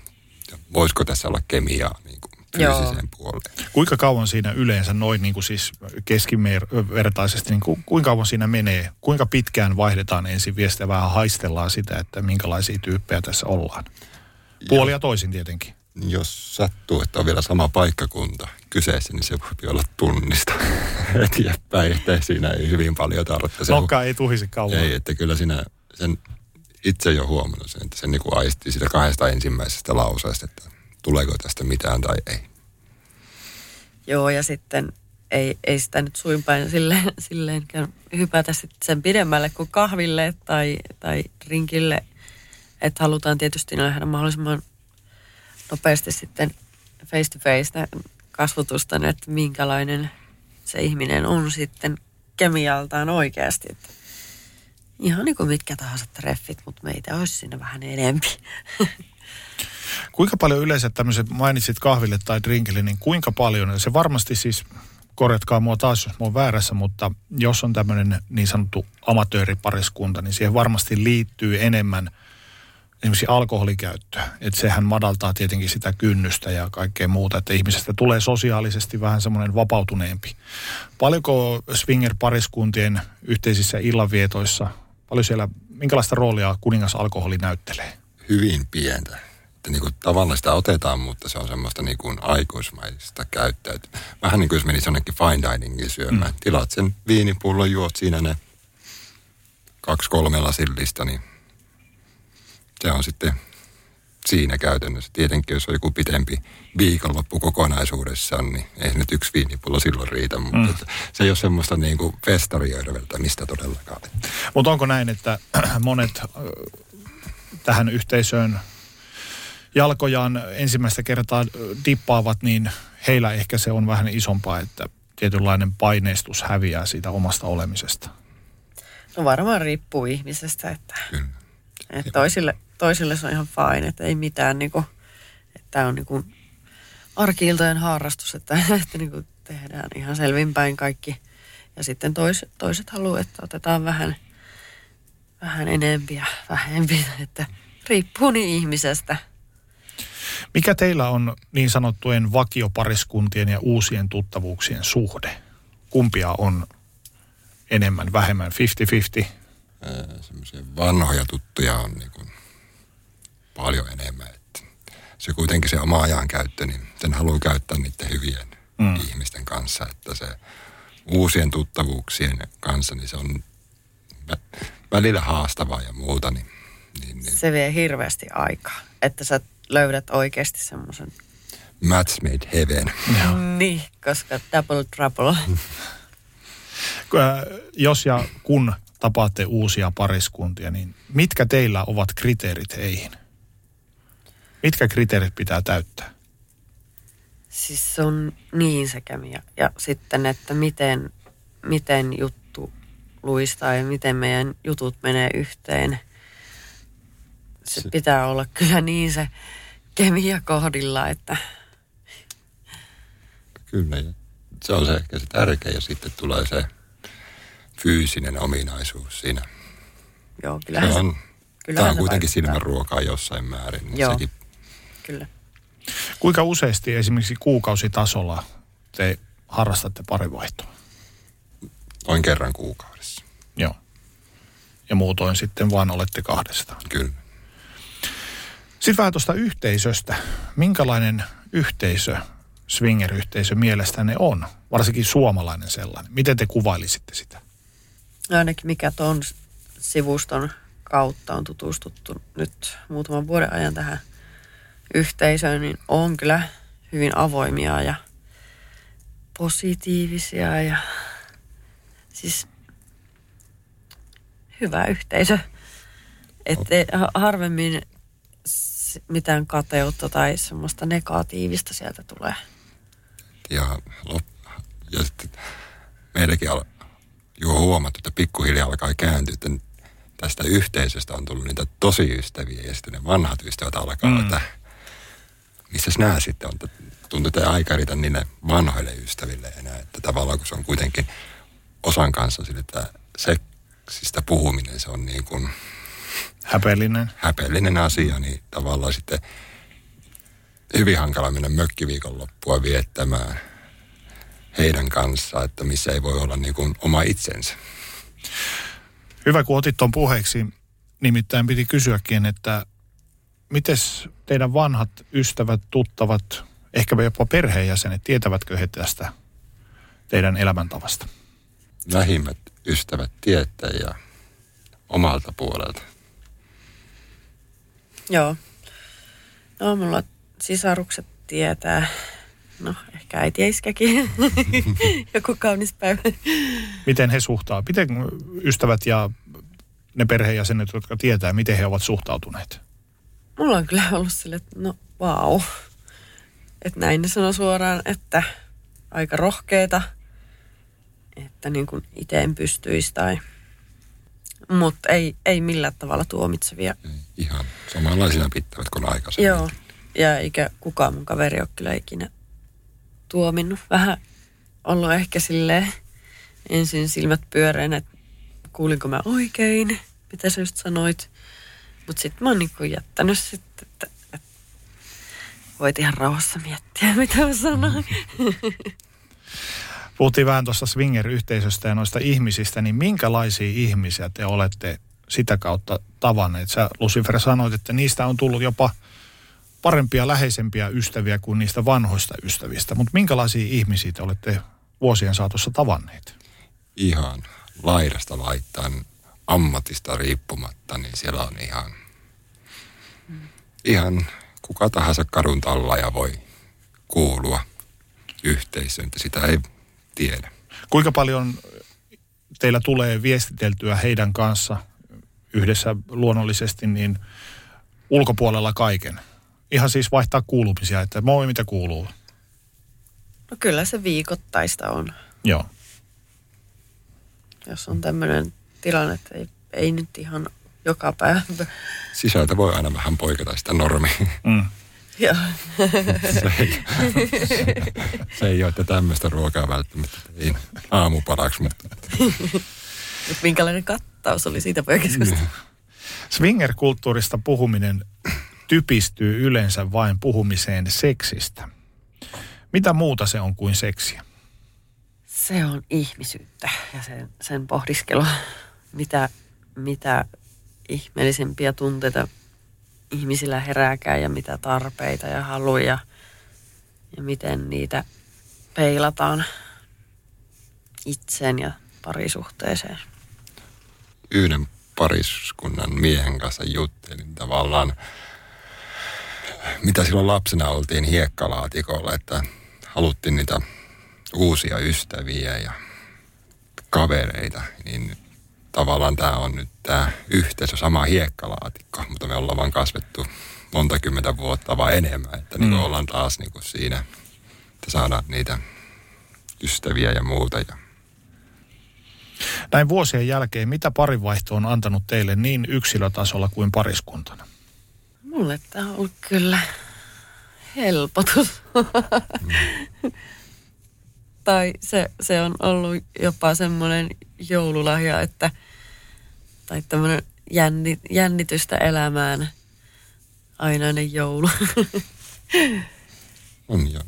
voisiko tässä olla kemiaa niin kuin fyysiseen puoleen.
Kuinka kauan siinä yleensä noin niin kuin siis keskivertaisesti, niin ku, kuinka kauan siinä menee? Kuinka pitkään vaihdetaan ensin viestiä, vähän haistellaan sitä, että minkälaisia tyyppejä tässä ollaan? Puoli ja toisin tietenkin.
Jos sattuu, että on vielä sama paikkakunta kyseessä, niin se voi olla tunnista eteenpäin, että siinä ei hyvin paljon tarvitse. Se
Nokka ei tuhisi kauan.
Ei, että kyllä sinä sen itse jo huomannut sen, että sen niin kuin aistii sitä kahdesta ensimmäisestä lauseesta, että tuleeko tästä mitään tai ei.
Joo, ja sitten ei, ei sitä nyt suinpäin silleen, silleen hypätä sitten sen pidemmälle kuin kahville tai, tai drinkille. Että halutaan tietysti nähdä mahdollisimman nopeasti sitten face to face kasvotusta, että minkälainen se ihminen on sitten kemialtaan oikeasti. Että ihan niin kuin mitkä tahansa treffit, mutta meitä olisi siinä vähän enempi.
Kuinka paljon yleensä tämmöiset, mainitsit kahville tai drinkille, niin kuinka paljon, se varmasti siis, korjatkaa mua taas, jos mä oon väärässä, mutta jos on tämmöinen niin sanottu amatööripariskunta, niin siihen varmasti liittyy enemmän esimerkiksi alkoholikäyttöä. Että sehän madaltaa tietenkin sitä kynnystä ja kaikkea muuta, että ihmisestä tulee sosiaalisesti vähän semmoinen vapautuneempi. Paljonko swinger-pariskuntien yhteisissä illanvietoissa, paljon siellä, minkälaista roolia kuningas alkoholi näyttelee?
Hyvin pientä. Että niin kuin tavallaan sitä otetaan, mutta se on semmoista niin kuin aikuismaista käyttäytyä. Vähän niin kuin jos menisi jonnekin fine diningin syömään. Mm. Tilaat sen viinipullon, juot siinä ne kaksi kolme lasillista, niin se on sitten siinä käytännössä. Tietenkin, jos on joku pitempi viikonloppu kokonaisuudessaan, niin ei se nyt yksi viinipullo silloin riitä. Mutta mm. se ei ole semmoista niin kuin mistä todellakaan.
Mutta onko näin, että monet tähän yhteisöön jalkojaan ensimmäistä kertaa dippaavat, niin heillä ehkä se on vähän isompaa, että tietynlainen paineistus häviää siitä omasta olemisesta.
No varmaan riippuu ihmisestä, että,
Kyllä.
että toisille, toisille se on ihan fine, että ei mitään niinku, että tämä on niinku arkiiltojen harrastus, että, että niinku tehdään ihan selvinpäin kaikki. Ja sitten tois, toiset haluaa, että otetaan vähän, vähän enempi ja vähempi, että riippuu niin ihmisestä.
Mikä teillä on niin sanottujen vakiopariskuntien ja uusien tuttavuuksien suhde? Kumpia on enemmän, vähemmän, 50-50?
Semmoisia vanhoja tuttuja on niin kuin paljon enemmän. Että se kuitenkin se oma ajankäyttö, niin sen haluaa käyttää niiden hyvien mm. ihmisten kanssa. Että se uusien tuttavuuksien kanssa, niin se on vä- välillä haastavaa ja muuta. Niin, niin, niin.
Se vie hirveästi aikaa, että sä löydät oikeasti semmoisen.
Match made heaven.
Niin, koska double trouble.
Ö, Jos ja kun tapaatte uusia pariskuntia, niin mitkä teillä ovat kriteerit heihin? Mitkä kriteerit pitää täyttää?
Siis se on niin se kemia. Ja sitten, että miten, miten juttu luistaa ja miten meidän jutut menee yhteen. Se,
Se-
pitää olla kyllä niin se kemia kohdilla, että
Kyllä, se on se ehkä se tärkeä ja sitten tulee se fyysinen ominaisuus siinä.
joo,
Se
kyllähän se,
on, tämä on kuitenkin silmän ruokaa jossain määrin. niin
Joo.
Sekin
Kyllä.
Kuinka useasti esimerkiksi kuukausitasolla te harrastatte parivaihtoa?
noin kerran kuukaudessa.
Joo. Ja muutoin sitten vaan olette kahdestaan.
Kyllä.
Sitten vähän tuosta yhteisöstä. Minkälainen yhteisö, swinger-yhteisö mielestänne on? Varsinkin suomalainen sellainen. Miten te kuvailisitte sitä?
Ainakin mikä tuon sivuston kautta on tutustuttu nyt muutaman vuoden ajan tähän yhteisöön, niin on kyllä hyvin avoimia ja positiivisia ja siis hyvä yhteisö. Että harvemmin mitään kateutta tai semmoista negatiivista sieltä tulee.
Ja, ja sitten meilläkin al- jo huomattu, että pikkuhiljaa alkaa kääntyä, että tästä yhteisöstä on tullut niitä tosi ystäviä ja sitten ne vanhat ystävät alkaa, mm. että missä nämä sitten on. Tuntuu, että ei aika riitä niille vanhoille ystäville enää. Että tavallaan kun se on kuitenkin osan kanssa sille, että seksistä puhuminen, se on niin kuin
Häpeellinen.
häpeällinen asia, niin tavallaan sitten hyvin hankala mennä mökkiviikonloppua viettämään heidän kanssaan, että missä ei voi olla niin kuin oma itsensä.
Hyvä, kun otit tuon puheeksi. Nimittäin piti kysyäkin, että mites teidän vanhat ystävät, tuttavat, ehkä jopa perheenjäsenet, tietävätkö he tästä teidän elämäntavasta?
Lähimmät ystävät tietää ja omalta puolelta.
Joo. No, mulla sisarukset tietää. No, ehkä äiti ja iskäkin. Joku kaunis päivä.
Miten he suhtautuvat? Miten ystävät ja ne perheenjäsenet, jotka tietää, miten he ovat suhtautuneet?
Mulla on kyllä ollut sille, että no vau. Että näin ne sanoo suoraan, että aika rohkeita. Että niin kuin itse en pystyisi tai... Mutta ei, ei millään tavalla tuomitsevia.
Ihan samanlaisina pitävät kuin aikaisemmin.
Joo. Ja eikä kukaan mun kaveri ole kyllä ikinä tuominnut. Vähän ollut ehkä silleen ensin silmät pyöreänä, että kuulinko mä oikein, mitä sä just sanoit. Mutta sitten mä oon niinku jättänyt sitten, että, että voit ihan rauhassa miettiä, mitä mä sanoin.
Puhuttiin vähän tuosta swinger-yhteisöstä ja noista ihmisistä, niin minkälaisia ihmisiä te olette sitä kautta tavanneet? Sä Lucifer sanoit, että niistä on tullut jopa parempia, läheisempiä ystäviä kuin niistä vanhoista ystävistä. Mutta minkälaisia ihmisiä te olette vuosien saatossa tavanneet?
Ihan laidasta laittain ammatista riippumatta, niin siellä on ihan, ihan kuka tahansa kadun ja voi kuulua yhteisöön, että sitä ei tiedä.
Kuinka paljon teillä tulee viestiteltyä heidän kanssa yhdessä luonnollisesti niin ulkopuolella kaiken? Ihan siis vaihtaa kuulumisia, että moi mitä kuuluu.
No kyllä se viikoittaista on,
Joo.
jos on tämmöinen tilanne, että ei, ei nyt ihan joka päivä.
Sisältä voi aina vähän poiketa sitä normia.
Mm.
Joo.
se, ei, se ei ole, että tämmöistä ruokaa välttämättä ei aamupalaksi, mutta
Mutta minkälainen kattaus oli siitä poikasesta?
Swinger-kulttuurista puhuminen typistyy yleensä vain puhumiseen seksistä. Mitä muuta se on kuin seksiä?
se on ihmisyyttä ja sen, sen pohdiskelua, mitä, mitä ihmeellisempiä tunteita ihmisillä herääkään ja mitä tarpeita ja haluja ja miten niitä peilataan itseen ja parisuhteeseen.
Yhden pariskunnan miehen kanssa juttelin tavallaan, mitä silloin lapsena oltiin hiekkalaatikolla, että haluttiin niitä uusia ystäviä ja kavereita, niin tavallaan tämä on nyt tämä yhteisö, sama hiekkalaatikko, mutta me ollaan vaan kasvettu monta kymmentä vuotta vaan enemmän, että niin mm. ollaan taas niin kuin siinä, että saadaan niitä ystäviä ja muuta. Ja
Näin vuosien jälkeen, mitä parivaihto on antanut teille niin yksilötasolla kuin pariskuntana?
Mulle tämä on ollut kyllä helpotus. Mm. tai se, se on ollut jopa semmoinen joululahja, että tai tämmöinen jänni, jännitystä elämään ainainen joulu.
on jo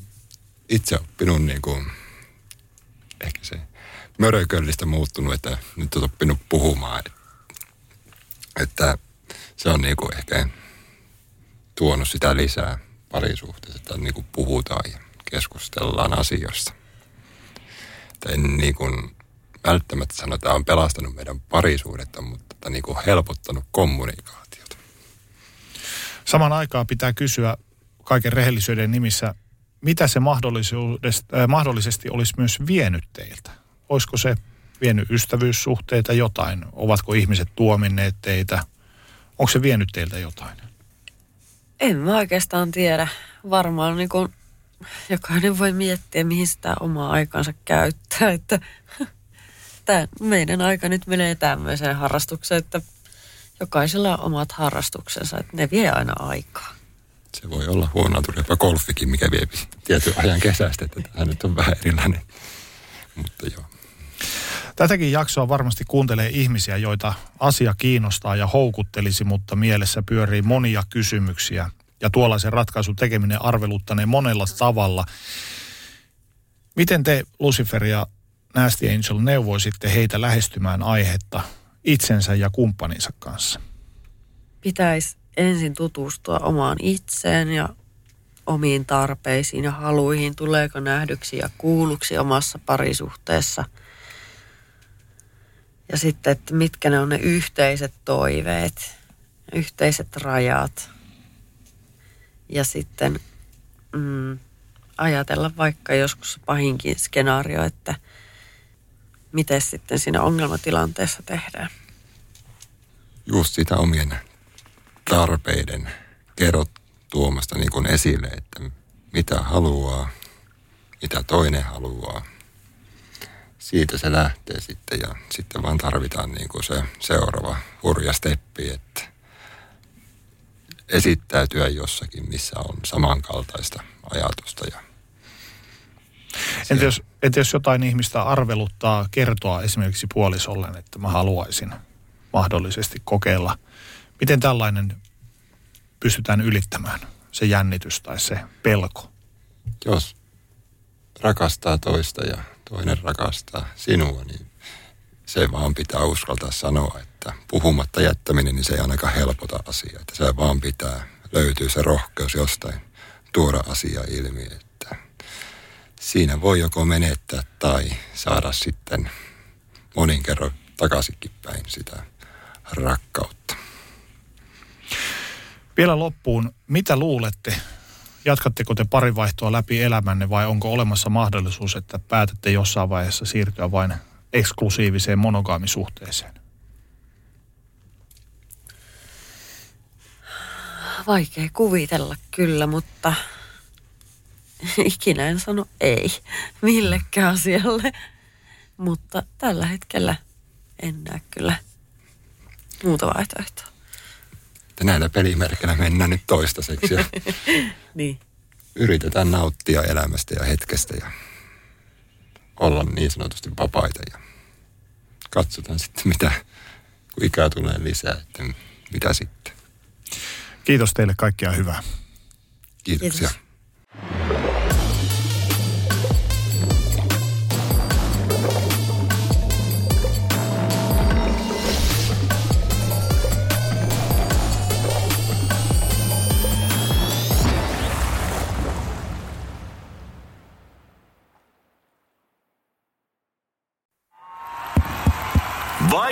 itse oppinut niin kuin, ehkä se mörököllistä muuttunut, että nyt on oppinut puhumaan. Että se on niin kuin ehkä tuonut sitä lisää parisuhteessa, että niin kuin puhutaan ja keskustellaan asioista. Että en niin kuin välttämättä sano, että on pelastanut meidän parisuudetta, mutta että niin kuin helpottanut kommunikaatiota.
Saman aikaan pitää kysyä kaiken rehellisyyden nimissä, mitä se äh, mahdollisesti olisi myös vienyt teiltä? Olisiko se vienyt ystävyyssuhteita jotain? Ovatko ihmiset tuominneet teitä? Onko se vienyt teiltä jotain?
En mä oikeastaan tiedä. Varmaan niin kuin jokainen voi miettiä, mihin sitä omaa aikansa käyttää. Että tämä meidän aika nyt menee tämmöiseen harrastukseen, että jokaisella on omat harrastuksensa, että ne vie aina aikaa.
Se voi olla huono jopa golfikin, mikä vie tietyn ajan kesästä, että tämä nyt on vähän erilainen. Mutta joo.
Tätäkin jaksoa varmasti kuuntelee ihmisiä, joita asia kiinnostaa ja houkuttelisi, mutta mielessä pyörii monia kysymyksiä. Ja tuollaisen ratkaisun tekeminen arveluttaneen monella tavalla. Miten te, Lucifer ja Nasty Angel, neuvoisitte heitä lähestymään aihetta itsensä ja kumppaninsa kanssa?
Pitäisi ensin tutustua omaan itseen ja omiin tarpeisiin ja haluihin, tuleeko nähdyksi ja kuulluksi omassa parisuhteessa. Ja sitten, että mitkä ne on ne yhteiset toiveet, yhteiset rajat. Ja sitten mm, ajatella vaikka joskus pahinkin skenaario, että miten sitten siinä ongelmatilanteessa tehdään.
Just sitä omien tarpeiden kerrot tuomasta niin kuin esille, että mitä haluaa, mitä toinen haluaa. Siitä se lähtee sitten ja sitten vaan tarvitaan niin kuin se seuraava hurja steppi, että esittäytyä jossakin, missä on samankaltaista ajatusta. Ja
entä, jos, entä jos jotain ihmistä arveluttaa kertoa esimerkiksi puolisollen, että mä haluaisin mahdollisesti kokeilla. Miten tällainen pystytään ylittämään, se jännitys tai se pelko?
Jos rakastaa toista ja toinen rakastaa sinua, niin se vaan pitää uskaltaa sanoa, että puhumatta jättäminen, niin se ei ainakaan helpota asiaa. Että se vaan pitää löytyä se rohkeus jostain tuoda asia ilmi, että siinä voi joko menettää tai saada sitten monin kerran takaisinkin päin sitä rakkautta.
Vielä loppuun, mitä luulette? Jatkatteko te parivaihtoa läpi elämänne vai onko olemassa mahdollisuus, että päätätte jossain vaiheessa siirtyä vain eksklusiiviseen monogaamisuhteeseen?
Vaikea kuvitella kyllä, mutta ikinä en sano ei millekään asialle. Mutta tällä hetkellä en näe kyllä muuta vaihtoehtoa.
Että näillä pelimerkillä mennään nyt toistaiseksi.
Niin.
Yritetään nauttia elämästä ja hetkestä ja olla niin sanotusti vapaita. Ja katsotaan sitten, mitä, kun ikää tulee lisää, että mitä sitten.
Kiitos teille kaikkia hyvää.
Kiitoksia. Kiitos.